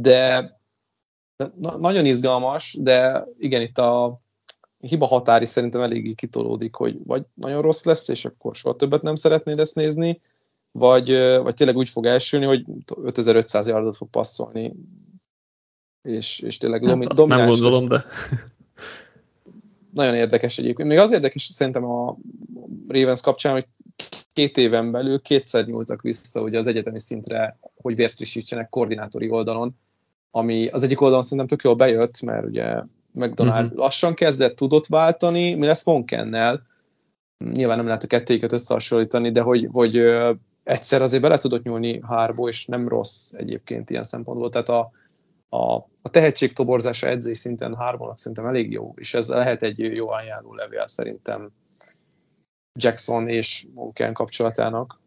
de na- nagyon izgalmas, de igen, itt a hiba határ is szerintem eléggé kitolódik, hogy vagy nagyon rossz lesz, és akkor soha többet nem szeretnéd ezt nézni, vagy, vagy tényleg úgy fog elsülni, hogy 5500 yardot fog passzolni, és, és tényleg Hát, domi, nem domináns gondolom, lesz. de Nagyon érdekes egyébként. Még az érdekes szerintem a Ravens kapcsán, hogy két éven belül kétszer nyúltak vissza ugye az egyetemi szintre, hogy vért frissítsenek koordinátori oldalon, ami az egyik oldalon szerintem tök jól bejött, mert ugye McDonald uh-huh. lassan kezdett, tudott váltani, mi lesz Monkennel? Nyilván nem lehet a kettőiket összehasonlítani, de hogy, hogy egyszer azért bele tudott nyúlni hárból, és nem rossz egyébként ilyen szempontból. Tehát a, a, a tehetség toborzása edzői szinten hárbonak szerintem elég jó, és ez lehet egy jó ajánló levél szerintem Jackson és Monken kapcsolatának.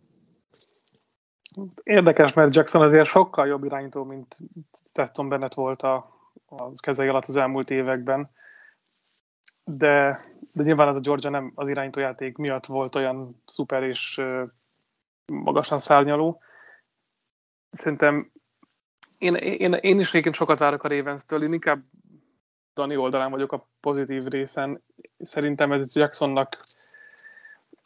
Érdekes, mert Jackson azért sokkal jobb irányító, mint Stetson Bennett volt a, a kezei alatt az elmúlt években. De, de nyilván az a Georgia nem az irányítójáték miatt volt olyan szuper és magasan szárnyaló. Szerintem én, én, én is egyébként sokat várok a Ravens-től, én inkább Dani oldalán vagyok a pozitív részen. Szerintem ez Jacksonnak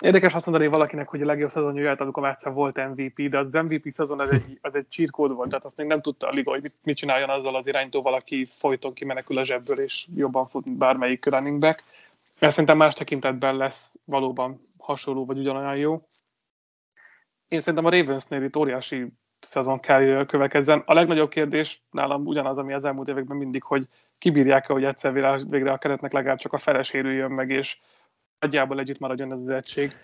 Érdekes azt mondani valakinek, hogy a legjobb szezonja jöhet, amikor már egyszer volt MVP, de az MVP szezon az egy, az egy cheat code volt, tehát azt még nem tudta a liga, hogy mit, csináljon azzal az iránytóval, aki folyton kimenekül a zsebből, és jobban fut, bármelyik running back. Mert szerintem más tekintetben lesz valóban hasonló, vagy ugyanolyan jó. Én szerintem a Ravensnél itt óriási szezon kell következzen. A legnagyobb kérdés nálam ugyanaz, ami az elmúlt években mindig, hogy kibírják-e, hogy egyszer végre, a keretnek legalább csak a fele sérüljön meg, és nagyjából együtt maradjon ez az egység.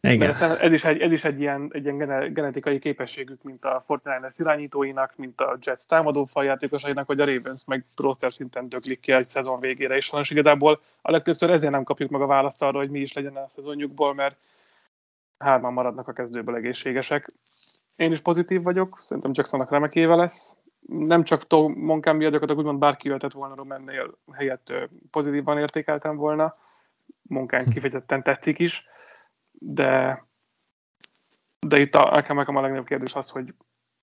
igen. Mert ez, is egy, ez is egy ilyen, egy ilyen gene- genetikai képességük, mint a Fortnite irányítóinak, mint a Jets támadó faljátékosainak, hogy a Ravens meg roster szinten döglik ki egy szezon végére, és sajnos igazából a legtöbbször ezért nem kapjuk meg a választ arra, hogy mi is legyen a szezonjukból, mert hárman maradnak a kezdőből egészségesek. Én is pozitív vagyok, szerintem Jacksonnak remek éve lesz. Nem csak Monkán miatt, gyakorlatilag úgymond bárki jöhetett volna Romannél helyett pozitívan értékeltem volna. Munkán kifejezetten tetszik is, de, de itt a, nekem a legnagyobb kérdés az, hogy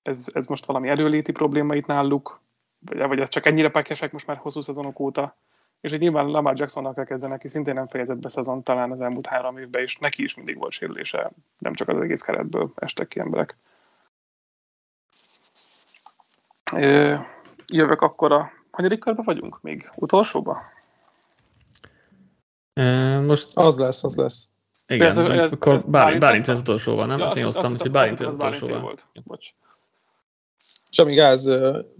ez, ez most valami erőléti probléma itt náluk, vagy, vagy ez csak ennyire pekesek most már hosszú szezonok óta, és hogy nyilván Lamar Jacksonnak kell kezdeni, aki szintén nem fejezett be szezon talán az elmúlt három évben, és neki is mindig volt sérülése, nem csak az egész keretből estek ki emberek. Jövök akkor a hanyadik körbe vagyunk még? Utolsóba? Most Az lesz, az lesz. igen, ez- ez- akkor ez Bálint, Bálint az utolsóval, nem? Ja, azt én azt- hoztam, azt úgyhogy hittem- Bálint az utolsóval. volt. Bocs. Amíg az,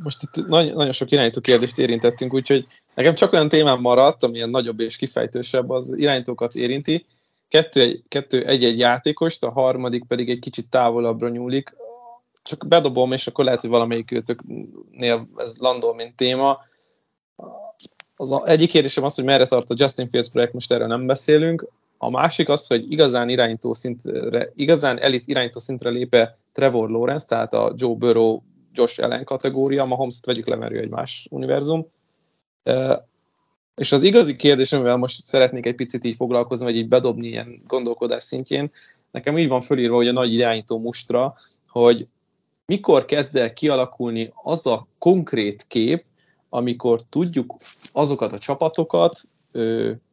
most itt nagy, nagyon sok irányító kérdést érintettünk, úgyhogy nekem csak olyan témám maradt, ami ilyen nagyobb és kifejtősebb, az irányítókat érinti. Kettő egy, kettő egy-egy játékost, a harmadik pedig egy kicsit távolabbra nyúlik. Csak bedobom, és akkor lehet, hogy valamelyik őtöknél ez landol, mint téma. Az a, egyik kérdésem az, hogy merre tart a Justin Fields projekt, most erről nem beszélünk. A másik az, hogy igazán irányító szintre, igazán elit irányító szintre lépe Trevor Lawrence, tehát a Joe Burrow, Josh Allen kategória, Mahomes-t vegyük le, egy más univerzum. És az igazi kérdés, amivel most szeretnék egy picit így foglalkozni, vagy így bedobni ilyen gondolkodás szintjén, nekem így van fölírva, hogy a nagy irányító mustra, hogy mikor kezd el kialakulni az a konkrét kép, amikor tudjuk azokat a csapatokat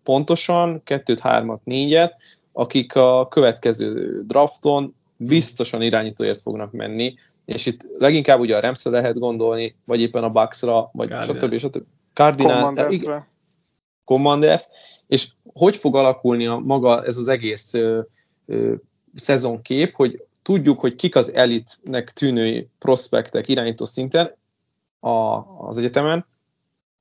pontosan, kettőt, hármat, négyet, akik a következő drafton biztosan irányítóért fognak menni, és itt leginkább ugye a Remsze lehet gondolni, vagy éppen a Bucksra, vagy stb. stb. Cardinal, Commanders, és hogy fog alakulni a maga ez az egész ö, ö, szezonkép, hogy tudjuk, hogy kik az elitnek tűnő prospektek irányító szinten a, az egyetemen,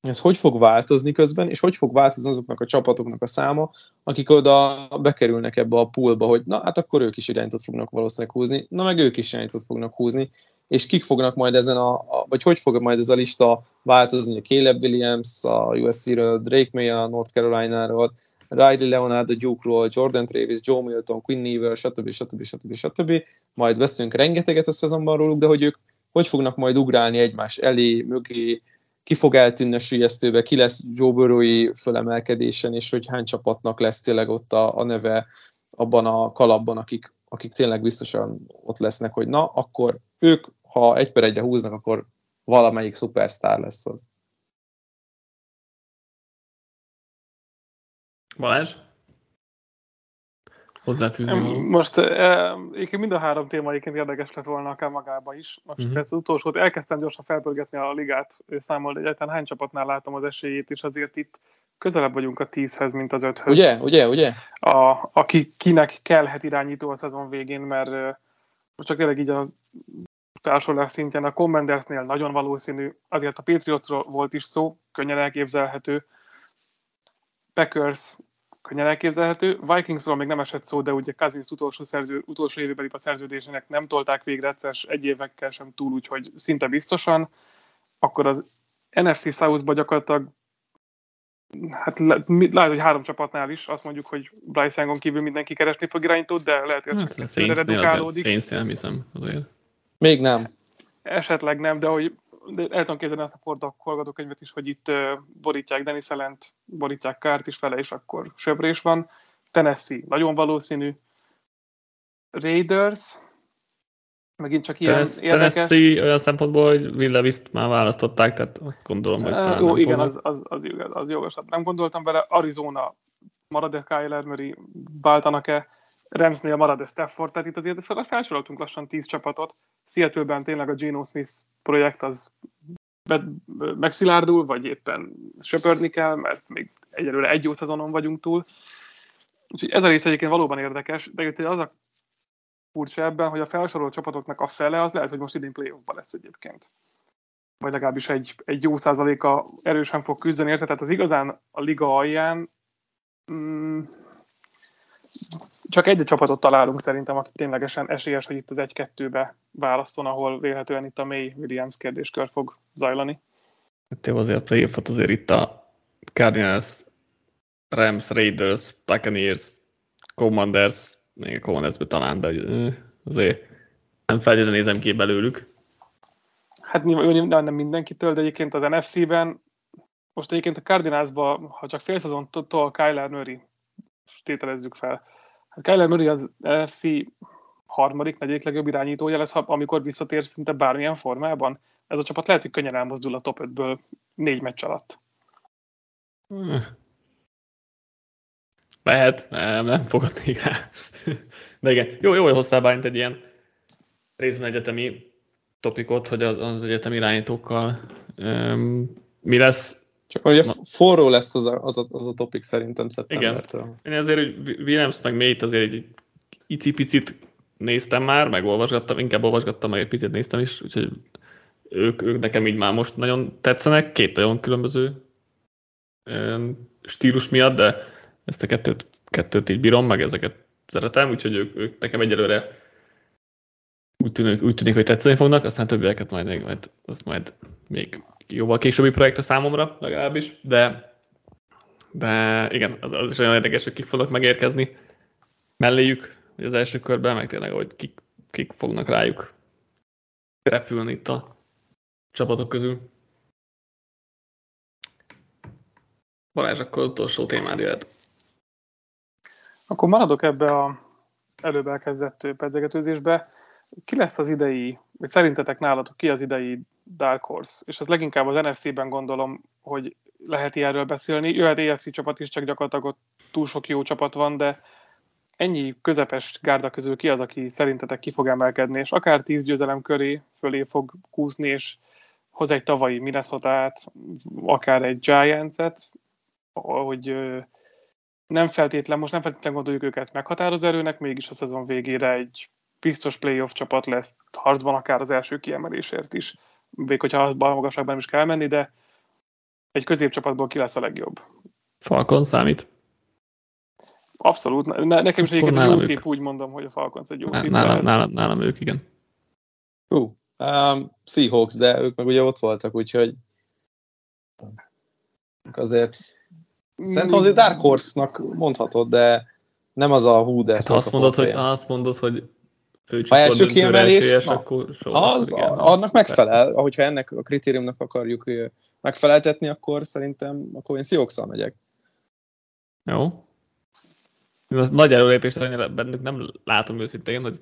ez hogy fog változni közben, és hogy fog változni azoknak a csapatoknak a száma, akik oda bekerülnek ebbe a poolba, hogy na hát akkor ők is irányítót fognak valószínűleg húzni, na meg ők is irányítót fognak húzni, és kik fognak majd ezen a, a vagy hogy fog majd ez a lista változni, a Caleb Williams, a USC-ről, Drake May a North Carolina-ról, Riley Leonard a Duke-ról, Jordan Travis, Joe Milton, Quinn Nevel, stb. stb. stb. stb. Majd beszélünk rengeteget a szezonban róluk, de hogy ők hogy fognak majd ugrálni egymás elé, mögé, ki fog eltűnni a sülyeztőbe, ki lesz Joe burrow fölemelkedésen, és hogy hány csapatnak lesz tényleg ott a, a neve abban a kalapban, akik, akik tényleg biztosan ott lesznek, hogy na, akkor ők, ha egy per egyre húznak, akkor valamelyik szupersztár lesz az. Balázs? hozzáfűzni. Most eh, egyébként mind a három téma egyébként érdekes lett volna akár magába is. Most uh-huh. az utolsót elkezdtem gyorsan felpörgetni a ligát, számolni egyáltalán hány csapatnál látom az esélyét, és azért itt közelebb vagyunk a tízhez, mint az öthöz. Ugye, ugye, ugye? A, aki kinek kellhet irányító a szezon végén, mert uh, most csak tényleg így a társulás szintjén a Commandersnél nagyon valószínű, azért a Patriotsról volt is szó, könnyen elképzelhető. Packers könnyen elképzelhető. Vikingsról még nem esett szó, de ugye Cousins utolsó, szerző, utolsó évében a szerződésének nem tolták végre egyszer, egy évekkel sem túl, úgyhogy szinte biztosan. Akkor az NFC South-ba gyakorlatilag hát le, lehet, hogy három csapatnál is azt mondjuk, hogy Bryce Youngon kívül mindenki keresni fog irányítót, de lehet, hogy hát, ez csak redukálódik. Saints nem hiszem azért. Még nem. Esetleg nem, de hogy de el tudom képzelni azt a forgatókönyvet is, hogy itt uh, borítják Denis Ellent, borítják Kárt is vele, és akkor söbrés van. Tennessee, nagyon valószínű. Raiders, megint csak ilyen Tennessee, érdekes. Tennessee olyan szempontból, hogy Will már választották, tehát azt gondolom, hogy uh, Jó, igen, az, az, az, az, az jogosabb. Nem gondoltam vele. Arizona, marad-e Kyler Murray, váltanak-e? Ramsnél marad-e Stafford, tehát itt azért felsoroltunk lassan tíz csapatot. Seattle-ben tényleg a Geno Smith projekt az megszilárdul, vagy éppen söpörni kell, mert még egyelőre egy jó szezonon vagyunk túl. Úgyhogy ez a rész egyébként valóban érdekes, de itt az a furcsa ebben, hogy a felsorolt csapatoknak a fele az lehet, hogy most idén playoffban lesz egyébként. Vagy legalábbis egy, egy jó százaléka erősen fog küzdeni érte, tehát az igazán a liga alján mm, csak egy csapatot találunk szerintem, aki ténylegesen esélyes, hogy itt az egy-kettőbe válaszol, ahol vélhetően itt a May Williams kérdéskör fog zajlani. Hát jó, azért a playoffot azért itt a Cardinals, Rams, Raiders, Buccaneers, Commanders, még a commanders talán, de azért nem feltétlenül nézem ki belőlük. Hát nyilván nem mindenkitől, de egyébként az NFC-ben most egyébként a Cardinalsba, ha csak fél szezontól Kyler Murray tételezzük fel. Hát Kyler Murray az NFC harmadik, negyedik legjobb irányítója lesz, amikor visszatér szinte bármilyen formában. Ez a csapat lehet, hogy könnyen elmozdul a top 5-ből négy meccs alatt. Lehet, nem, nem fogadnék rá. De igen, jó, jó, hogy hoztál bányt egy ilyen részben egyetemi topikot, hogy az, az egyetemi irányítókkal um, mi lesz. Csak ugye Na. forró lesz az a, az, a, az a topik szerintem szeptembertől. Igen. Én azért, hogy Williams meg Mate azért egy icipicit néztem már, meg olvasgattam, inkább olvasgattam, meg egy picit néztem is, úgyhogy ők, ők nekem így már most nagyon tetszenek, két nagyon különböző stílus miatt, de ezt a kettőt, kettőt így bírom, meg ezeket szeretem, úgyhogy ők, ők nekem egyelőre úgy tűnik, úgy tűnik, hogy tetszeni fognak, aztán többieket majd, még, majd, az majd még jóval későbbi projekt a számomra legalábbis, de, de igen, az, az is olyan érdekes, hogy kik fognak megérkezni melléjük, az első körben, meg tényleg, hogy kik, kik fognak rájuk repülni itt a csapatok közül. Balázs, akkor utolsó témád jöhet. Akkor maradok ebbe a előbb elkezdett pedzegetőzésbe. Ki lesz az idei, vagy szerintetek nálatok ki az idei Dark Horse? És az leginkább az NFC-ben gondolom, hogy lehet ilyenről beszélni. Jöhet EFC csapat is, csak gyakorlatilag ott túl sok jó csapat van, de ennyi közepes gárda közül ki az, aki szerintetek ki fog emelkedni, és akár tíz győzelem köré fölé fog kúszni, és hoz egy tavalyi minnesota akár egy Giants-et, hogy nem feltétlen, most nem feltétlen gondoljuk őket meghatározó erőnek, mégis a szezon végére egy biztos playoff csapat lesz harcban akár az első kiemelésért is. Még hogyha az magasabban nem is kell menni, de egy középcsapatból ki lesz a legjobb. Falcon számít. Abszolút. Ne, nekem is egyébként egy jó tip, úgy mondom, hogy a Falcons egy jó tip. Nálam, nálam, nálam ők, igen. Hú, uh, um, Seahawks, de ők meg ugye ott voltak, úgyhogy azért Szerintem azért Dark Horse-nak mondhatod, de nem az a hú, de... Hát, azt mondod, hogy, azt mondod, hogy ha első kiemelés, na, akkor soha, az, igen, annak megfelel, ahogyha ennek a kritériumnak akarjuk megfeleltetni, akkor szerintem akkor én seahawks megyek. Jó. Nagy előlépést annyira bennük nem látom őszintén, hogy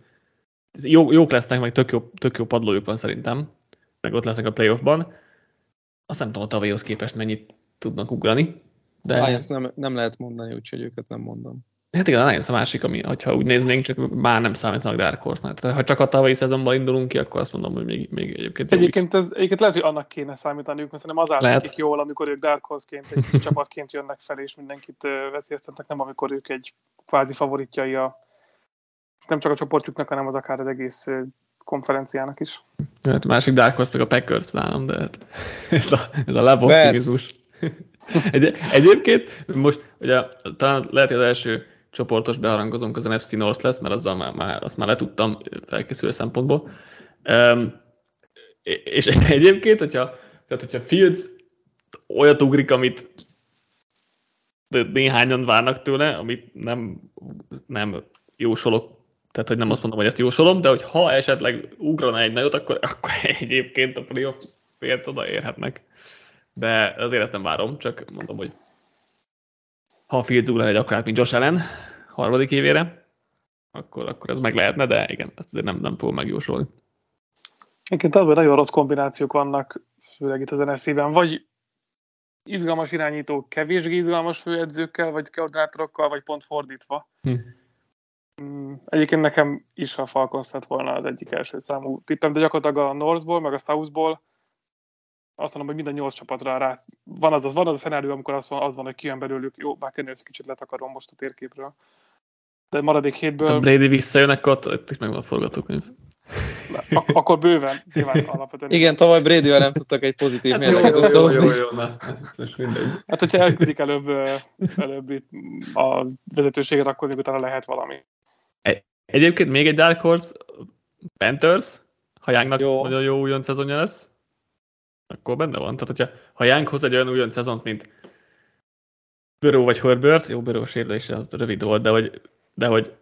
jó, jók lesznek, meg tök jó, tök jó padlójuk van szerintem, meg ott lesznek a playoffban. Azt nem tudom, a tavalyhoz képest mennyit tudnak ugrani. De... Á, ezt nem, nem lehet mondani, úgyhogy őket nem mondom. Hát igen, a a másik, ami, ha úgy néznénk, csak már nem számítanak Dark Horse-nak. Tehát ha csak a tavalyi szezonban indulunk ki, akkor azt mondom, hogy még, még egyébként Egyébként, ez, egyébként lehet, hogy annak kéne számítaniuk, mert szerintem az áll nekik jól, amikor ők Dark Horse-ként, egy csapatként jönnek fel, és mindenkit veszélyeztetnek, nem amikor ők egy kvázi favoritjai a nem csak a csoportjuknak, hanem az akár az egész konferenciának is. Hát a másik Dark Horse meg a Packers nálam, de hát ez a, ez a leboptimizmus. Egy, egyébként most ugye talán lehet, hogy az első csoportos beharangozónk az NFC North lesz, mert azzal már, már, azt már letudtam felkészülő szempontból. Um, és egyébként, hogyha, tehát hogyha Fields olyat ugrik, amit néhányan várnak tőle, amit nem, nem jósolok, tehát hogy nem azt mondom, hogy ezt jósolom, de hogy ha esetleg ugrana egy nagyot, akkor, akkor egyébként a playoff oda odaérhetnek de azért ezt nem várom, csak mondom, hogy ha a Fields úr egy akár, mint Josh Allen harmadik évére, akkor, akkor ez meg lehetne, de igen, ezt azért nem, nem fogom megjósolni. Egyébként abban nagyon rossz kombinációk vannak, főleg itt az NFC-ben, vagy izgalmas irányító kevésbé izgalmas főedzőkkel, vagy koordinátorokkal, vagy pont fordítva. Hm. Mm, egyébként nekem is a Falcons lett volna az egyik első számú tippem, de gyakorlatilag a Northból, meg a Southból azt mondom, hogy minden nyolc csapatra rá. Van az, az, van az a szenárió, amikor az van, az van hogy kijön belőlük, jó, már kenni kicsit letakarom most a térképről. De maradék hétből... A Brady visszajön, akkor ott is meg van a forgatókönyv. Ak- akkor bőven, nyilván alapvetően. Igen, tavaly brady nem tudtak egy pozitív hát mérleget összehozni. Jó, jó, jó, na. Hát, hogyha elküldik előbb, előbb itt a vezetőséget, akkor még utána lehet valami. Egyébként még egy Dark Horse, Panthers, ha jó. nagyon jó újon szezonja lesz akkor benne van. Tehát, hogyha ha Young hoz egy olyan újon szezont, mint Böró vagy Herbert, jó, Böró sérülés az rövid volt, de hogy, de hogy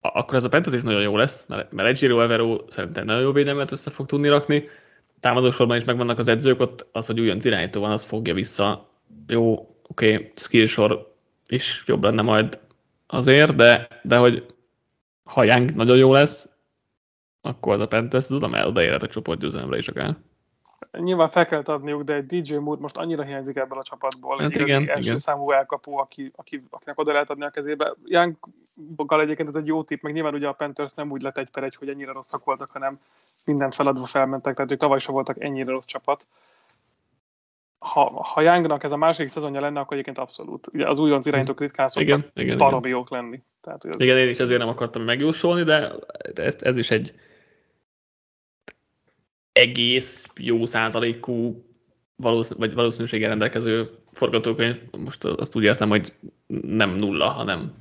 akkor ez a Pentat is nagyon jó lesz, mert, mert egy Giro Evero szerintem nagyon jó védelmet össze fog tudni rakni. Támadósorban is megvannak az edzők, ott az, hogy újonc irányító van, az fogja vissza. Jó, oké, okay, skillsor is jobb lenne majd azért, de, de hogy ha Young nagyon jó lesz, akkor az a Pentas tudom el odaérhet a csoportgyőzelemre is akár nyilván fel kellett adniuk, de egy DJ Moore most annyira hiányzik ebből a csapatból, hát egy igen, első igen. számú elkapó, aki, aki, akinek oda lehet adni a kezébe. Younggal egyébként ez egy jó tipp, meg nyilván ugye a Panthers nem úgy lett egy per egy, hogy ennyire rosszak voltak, hanem mindent feladva felmentek, tehát ők tavaly sem voltak ennyire rossz csapat. Ha, ha Youngnak ez a második szezonja lenne, akkor egyébként abszolút. Ugye az újonc irányítók ritkán szoktak baromi jók lenni. Tehát, az... Igen, én is ezért nem akartam megjósolni, de ez, ez is egy egész jó százalékú valószínű, vagy valószínűséggel rendelkező forgatókönyv, most azt úgy értem, hogy nem nulla, hanem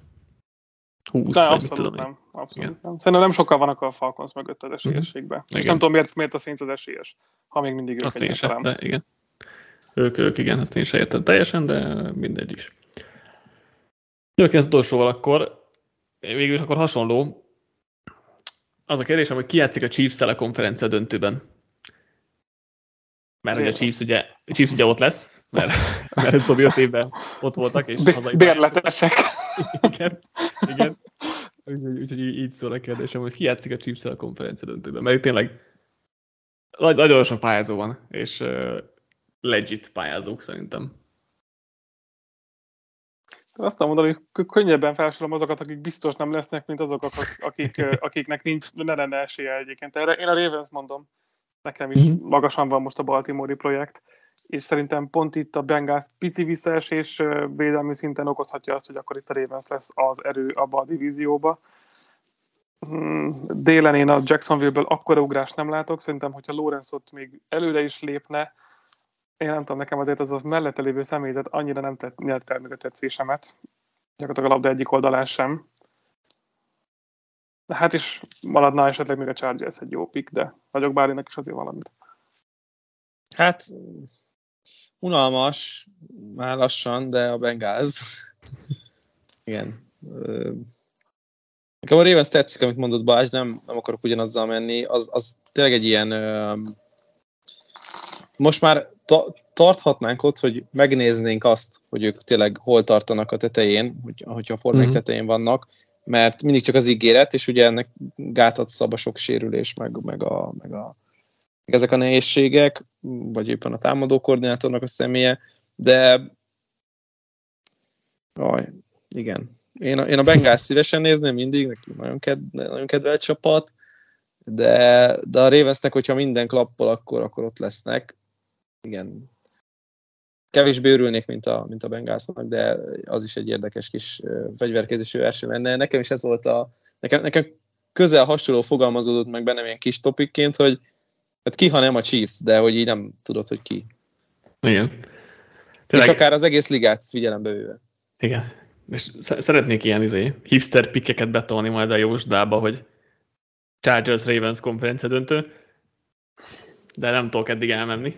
20, De vagy abszolút tudom nem. Abszolút nem. Szerintem nem sokkal vannak a Falcons mögött az esélyességben. És Igen. nem tudom, miért, miért a Saints az esélyes, ha még mindig ők Azt én sem, de igen. Ők, ők, igen, azt én sem értem teljesen, de mindegy is. Jó, az utolsóval akkor, végül is akkor hasonló. Az a kérdésem, hogy ki játszik a Chiefs-el a konferencia döntőben? Mert ugye a. Chiefs ugye, Chiefs ugye ott lesz, mert, mert utóbbi öt évben ott voltak, és hazai Bérletesek. igen, igen. Úgyhogy, úgyhogy így így szól a kérdésem, hogy ki játszik a chiefs a konferencia döntőben, mert tényleg nagy, nagyon sok pályázó van, és uh, legit pályázók szerintem. Azt tudom mondani, hogy kö- könnyebben felsorolom azokat, akik biztos nem lesznek, mint azok, akik, akiknek nincs, ne lenne esélye egyébként. Erre én a Ravens mondom, nekem is Mhm. magasan van most a Baltimore projekt, és szerintem pont itt a Bengals pici visszaesés védelmi szinten okozhatja azt, hogy akkor itt a Ravens lesz az erő abba a divízióba. Hmm, Délen én a Jacksonville-ből akkora ugrást nem látok, szerintem, hogyha Lawrence ott még előre is lépne, én nem tudom, nekem azért az a mellette lévő személyzet annyira nem tett, nyerte meg a tetszésemet. Gyakorlatilag a labda egyik oldalán sem. Hát is maradna esetleg még a Chargers egy jó pick, de nagyok Bálinak is azért valamit. Hát unalmas, már lassan, de a Bengals. Igen. Nekem a Ravens tetszik, amit mondott Balázs, nem, nem akarok ugyanazzal menni. Az, az tényleg egy ilyen... Ö, most már ta, tarthatnánk ott, hogy megnéznénk azt, hogy ők tényleg hol tartanak a tetején, hogy, hogyha a formák Mhm. tetején vannak, mert mindig csak az ígéret, és ugye ennek gátat szab a sok sérülés, meg, meg, a, meg, a, meg ezek a nehézségek, vagy éppen a támadó koordinátornak a személye, de Aj, igen. Én a, én a Bengals szívesen nézném mindig, neki nagyon, ked, nagyon kedvelt csapat, de, de a Ravensnek, hogyha minden klappol, akkor, akkor ott lesznek. Igen. Kevésbé örülnék, mint a, mint a Bengalsnak, de az is egy érdekes kis ö, fegyverkezési verseny lenne. Nekem is ez volt a... Nekem, nekem közel hasonló fogalmazódott meg bennem ilyen kis topikként, hogy hát ki, ha nem a Chiefs, de hogy így nem tudod, hogy ki. Igen. Tényleg... És akár az egész ligát figyelembe véve. Igen. És sz- szeretnék ilyen izé, hipster pikkeket betolni majd a jósdába, hogy Chargers Ravens konferencia döntő, de nem tudok eddig elmenni.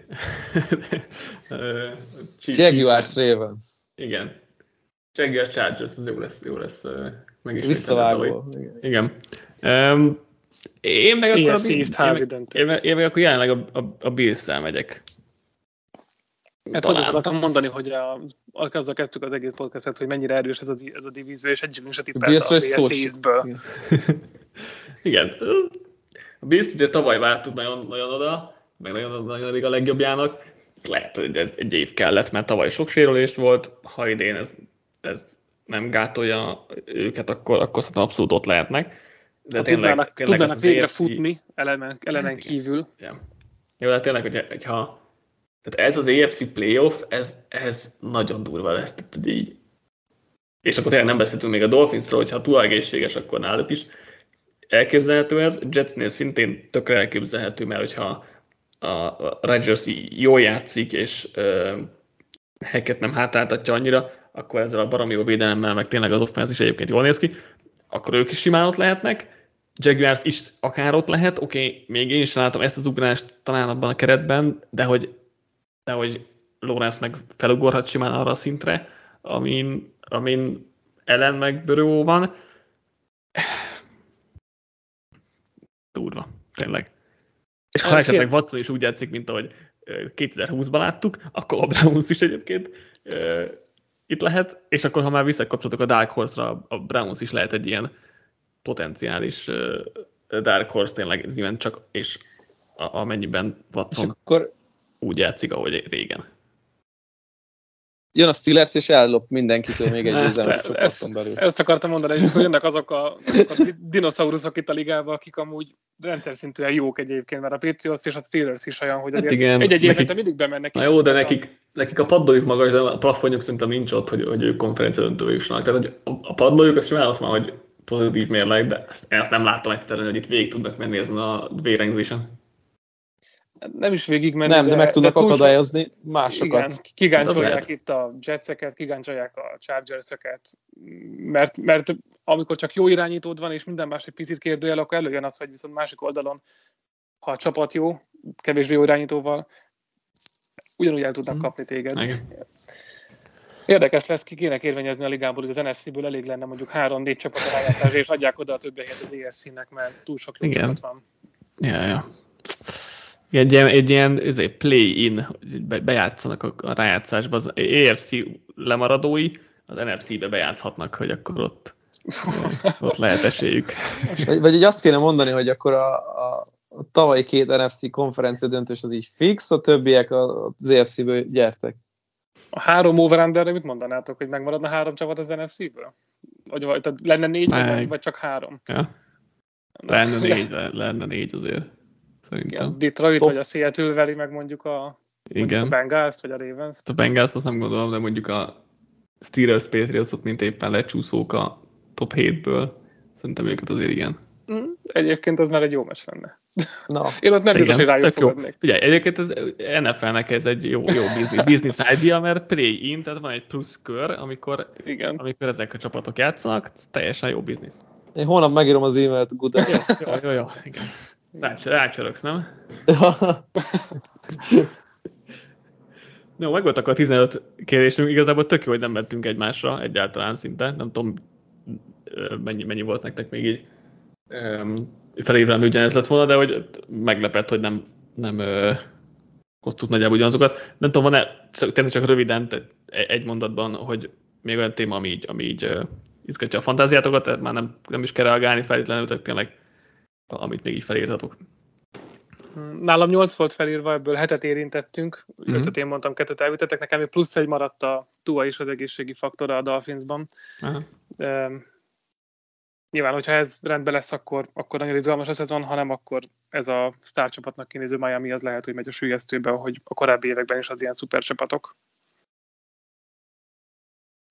Jaguars Ravens. Igen. Jaguars Chargers, az jó lesz, jó lesz ö, megismételni Visszavágó. Igen. Um, én meg akkor a, én, én, meg- én meg akkor jelenleg a, a, a Bills-szel megyek. Hát pont ezt akartam mondani, hogy a, azzal kezdtük az egész podcastet, hogy mennyire erős ez a, ez a divízió, és tippelt Billsről az szó AFC sem. East-ből. Igen. A Bills ugye tavaly vártuk nagyon, nagyon oda, meg nagyon, nagyon a legjobbjának. Lehet, hogy ez egy év kellett, mert tavaly sok sérülés volt. Ha idén ez, ez nem gátolja őket, akkor, akkor szerintem abszolút ott lehetnek. De Ha tudnának, tudnának ez az végre futni elemen, elenen Hát igen. kívül. Ja. Jó, de tényleg, hogyha, hogyha tehát ez az AFC playoff, ez, ez nagyon durva lesz, tehát így. És akkor tényleg nem beszéltünk még a Dolphinsról, hogyha túl egészséges, akkor náluk is elképzelhető ez. Jetsnél szintén tökre elképzelhető, mert hogyha a, Rodgers jól játszik, és heket nem hátráltatja annyira, akkor ezzel a baromi jó védelemmel, meg tényleg az offense is egyébként jól néz ki, akkor ők is simán ott lehetnek. Jaguars is akár ott lehet, oké, okay, még én is látom ezt az ugrást talán abban a keretben, de hogy, de hogy Lawrence meg felugorhat simán arra a szintre, amin, amin ellen meg Börő van. Durva, tényleg. És ha esetleg Watson is úgy játszik, mint ahogy ö, 2020-ban láttuk, akkor a Browns is egyébként itt lehet, és akkor ha már visszakapcsolatok a Dark Horse-ra, a Browns is lehet egy ilyen potenciális Dark Horse tényleg ez csak, és amennyiben És Watson akkor úgy játszik, ahogy régen. Jön a Steelers, és ellop mindenkitől még egy győzelmet csoporton belül. Ezt akartam mondani, hogy jönnek azok a, azok a di- dinoszauruszok itt a ligába, akik amúgy rendszer szintűen jók egyébként, mert a Patriots és a Steelers is olyan, hogy Hát igen, egy-egy nekik- évente mindig bemennek. Na jó, de a- nekik, nekik a padlójuk magas, de a plafonjuk szerintem nincs ott, hogy, hogy ők konferencia döntőbe jussanak. Tehát hogy a, a padlójuk, azt simán azt mondom, hogy pozitív mérleg, de ezt, ezt nem látom egyszerűen, hogy itt végig tudnak menni ezen a vérengzésen. Nem is végigmenni. Nem, de, de meg tudnak túl sok- akadályozni másokat. Igen, kigáncsolják lehet. itt a Jetseket, kigáncsolják a Chargerseket, mert, mert amikor csak jó irányítód van, és minden más egy picit kérdőjel, akkor előjön az, hogy viszont másik oldalon, ha a csapat jó, kevésbé jó irányítóval, ugyanúgy el tudnak kapni téged. Igen. Érdekes lesz, ki kéne érvényezni a ligából, hogy az NFC-ből elég lenne mondjuk három-négy csapat a rájátszásra, és adják oda a többi helyet az ESC-nek, mert túl sok jó Igen. csapat van. Ja, ja. Egy ilyen, egy ilyen play-in, bejátszanak a, a rájátszásba, az AFC lemaradói az NFC-be bejátszhatnak, hogy akkor ott, ott lehet esélyük. Vagy, vagy így azt kéne mondani, hogy akkor a, a, a tavalyi két NFC konferencia döntős az így fix, a többiek az EFC-ből gyertek. A három over mit mondanátok, hogy megmaradna három csapat az NFC-ből? Vagy, vagy tehát lenne négy, vagy, Meg. vagy csak három? Ja? Lenne négy, le- lenne négy azért. Igen, Szerintem. Detroit, Top. vagy a Seattle veri meg mondjuk a, mondjuk a Igen. Bengals-t, vagy a Ravens. A Bengals azt nem gondolom, de mondjuk a Steelers patriots mint éppen lecsúszók a top 7-ből. Szerintem őket azért igen. Mm, Egyébként az már egy jó meccs lenne. Na, Én ott nem biztos, hogy rájuk fogadnék. Figyelj, egyébként az NFL-nek ez egy jó, jó business, business idea, mert play-in, tehát van egy plusz kör, amikor, Igen. amikor ezek a csapatok játszanak, teljesen jó biznisz. én holnap megírom az e-mailt, good Jó, jó, jó, jó, igen. Rács, rácsöröksz, nem? No, meg voltak a 15 kérdésünk, igazából tök jó, hogy nem mentünk egymásra egyáltalán szinte. Nem tudom, mennyi, mennyi volt nektek még így felévrem ugyanez lett volna, de hogy meglepett, hogy nem, nem hoztuk nagyjából ugyanazokat. Nem tudom, van-e, csak- tényleg csak röviden, e- egy mondatban, hogy még olyan téma, ami így, ami így izgatja a fantáziátokat, tehát már nem, nem is kell reagálni feltétlenül, tehát tényleg amit még így felírtatok. Nálam 8 volt felírva, ebből hetet érintettünk, Mhm. ötöt én mondtam, kettőt elvitetek, nekem még plusz egy maradt a Tua is az egészségi faktora a Dolphinsban. Aha. Um, nyilván, hogyha ez rendben lesz, akkor, akkor nagyon izgalmas a szezon, ha nem, akkor ez a sztárcsapatnak kinéző Miami az lehet, hogy megy a sülyeztőbe, hogy a korábbi években is az ilyen szupercsapatok.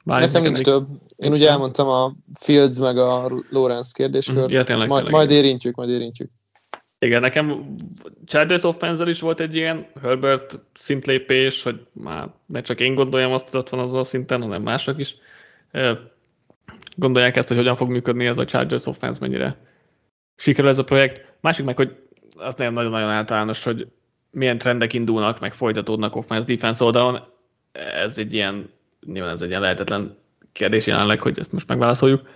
Bálint, Nekem nincs még- több. Én ugye elmondtam a Fields meg a Lawrence kérdéskört. Ja, tényleg, majd, tényleg. majd érintjük, majd érintjük. Igen, nekem Chargers offense is volt egy ilyen Herbert szintlépés, hogy már ne csak én gondoljam azt, hogy ott van azon a szinten, hanem mások is. Gondolják ezt, hogy hogyan fog működni ez a Chargers offense, mennyire sikerül ez a projekt. Másik meg, hogy az nem nagyon-nagyon általános, hogy milyen trendek indulnak, meg folytatódnak offense-defense oldalon. Ez egy ilyen, nyilván ez egy lehetetlen kérdés jelenleg, hogy ezt most megválaszoljuk.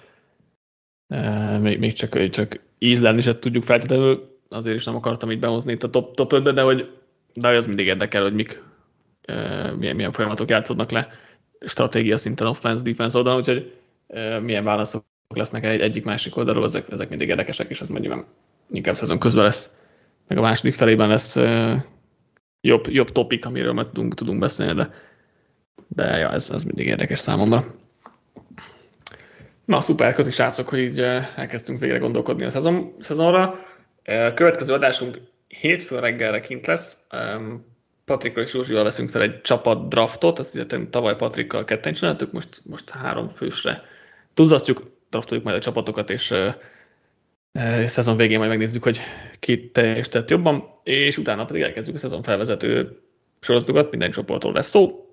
Még, még csak, csak ízlelni se tudjuk feltétlenül, azért is nem akartam így behozni itt a top, top 5-be, de hogy de az mindig érdekel, hogy mik, milyen, milyen folyamatok játszódnak le stratégia szinten offense, defense oldalon, úgyhogy milyen válaszok lesznek egy, egyik másik oldalról, ezek, ezek mindig érdekesek, és ez mondjuk inkább szezon közben lesz, meg a második felében lesz jobb, jobb topik, amiről majd tudunk, tudunk beszélni, de, de ja, ez, ez mindig érdekes számomra. Na, szuper, köszi srácok, hogy így uh, elkezdtünk végre gondolkodni a szezon, szezonra. Uh, Következő adásunk hétfőn reggelre kint lesz. Patrikkal és Józsival veszünk fel egy csapat draftot, ezt ugye tavaly Patrikkal ketten csináltuk, most, most három fősre tuzzasztjuk, draftoljuk majd a csapatokat, és uh, szezon végén majd megnézzük, hogy ki teljesített jobban, és utána pedig elkezdjük a szezon felvezető sorozatokat, minden csoportról lesz szó.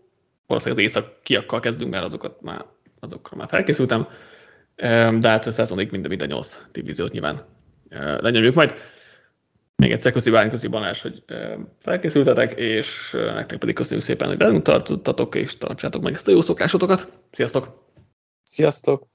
Valószínűleg az északiakkal kezdünk, mert azokat már, azokra már felkészültem, de hát a szezonig minden, minden nyolc divíziót nyilván uh, lenyomjuk majd. Még egyszer köszi Bálint, köszi Balázs, hogy uh, felkészültetek, és uh, nektek pedig köszönjük szépen, hogy velünk tartottatok, és tartsátok meg ezt a jó szokásotokat. Sziasztok! Sziasztok!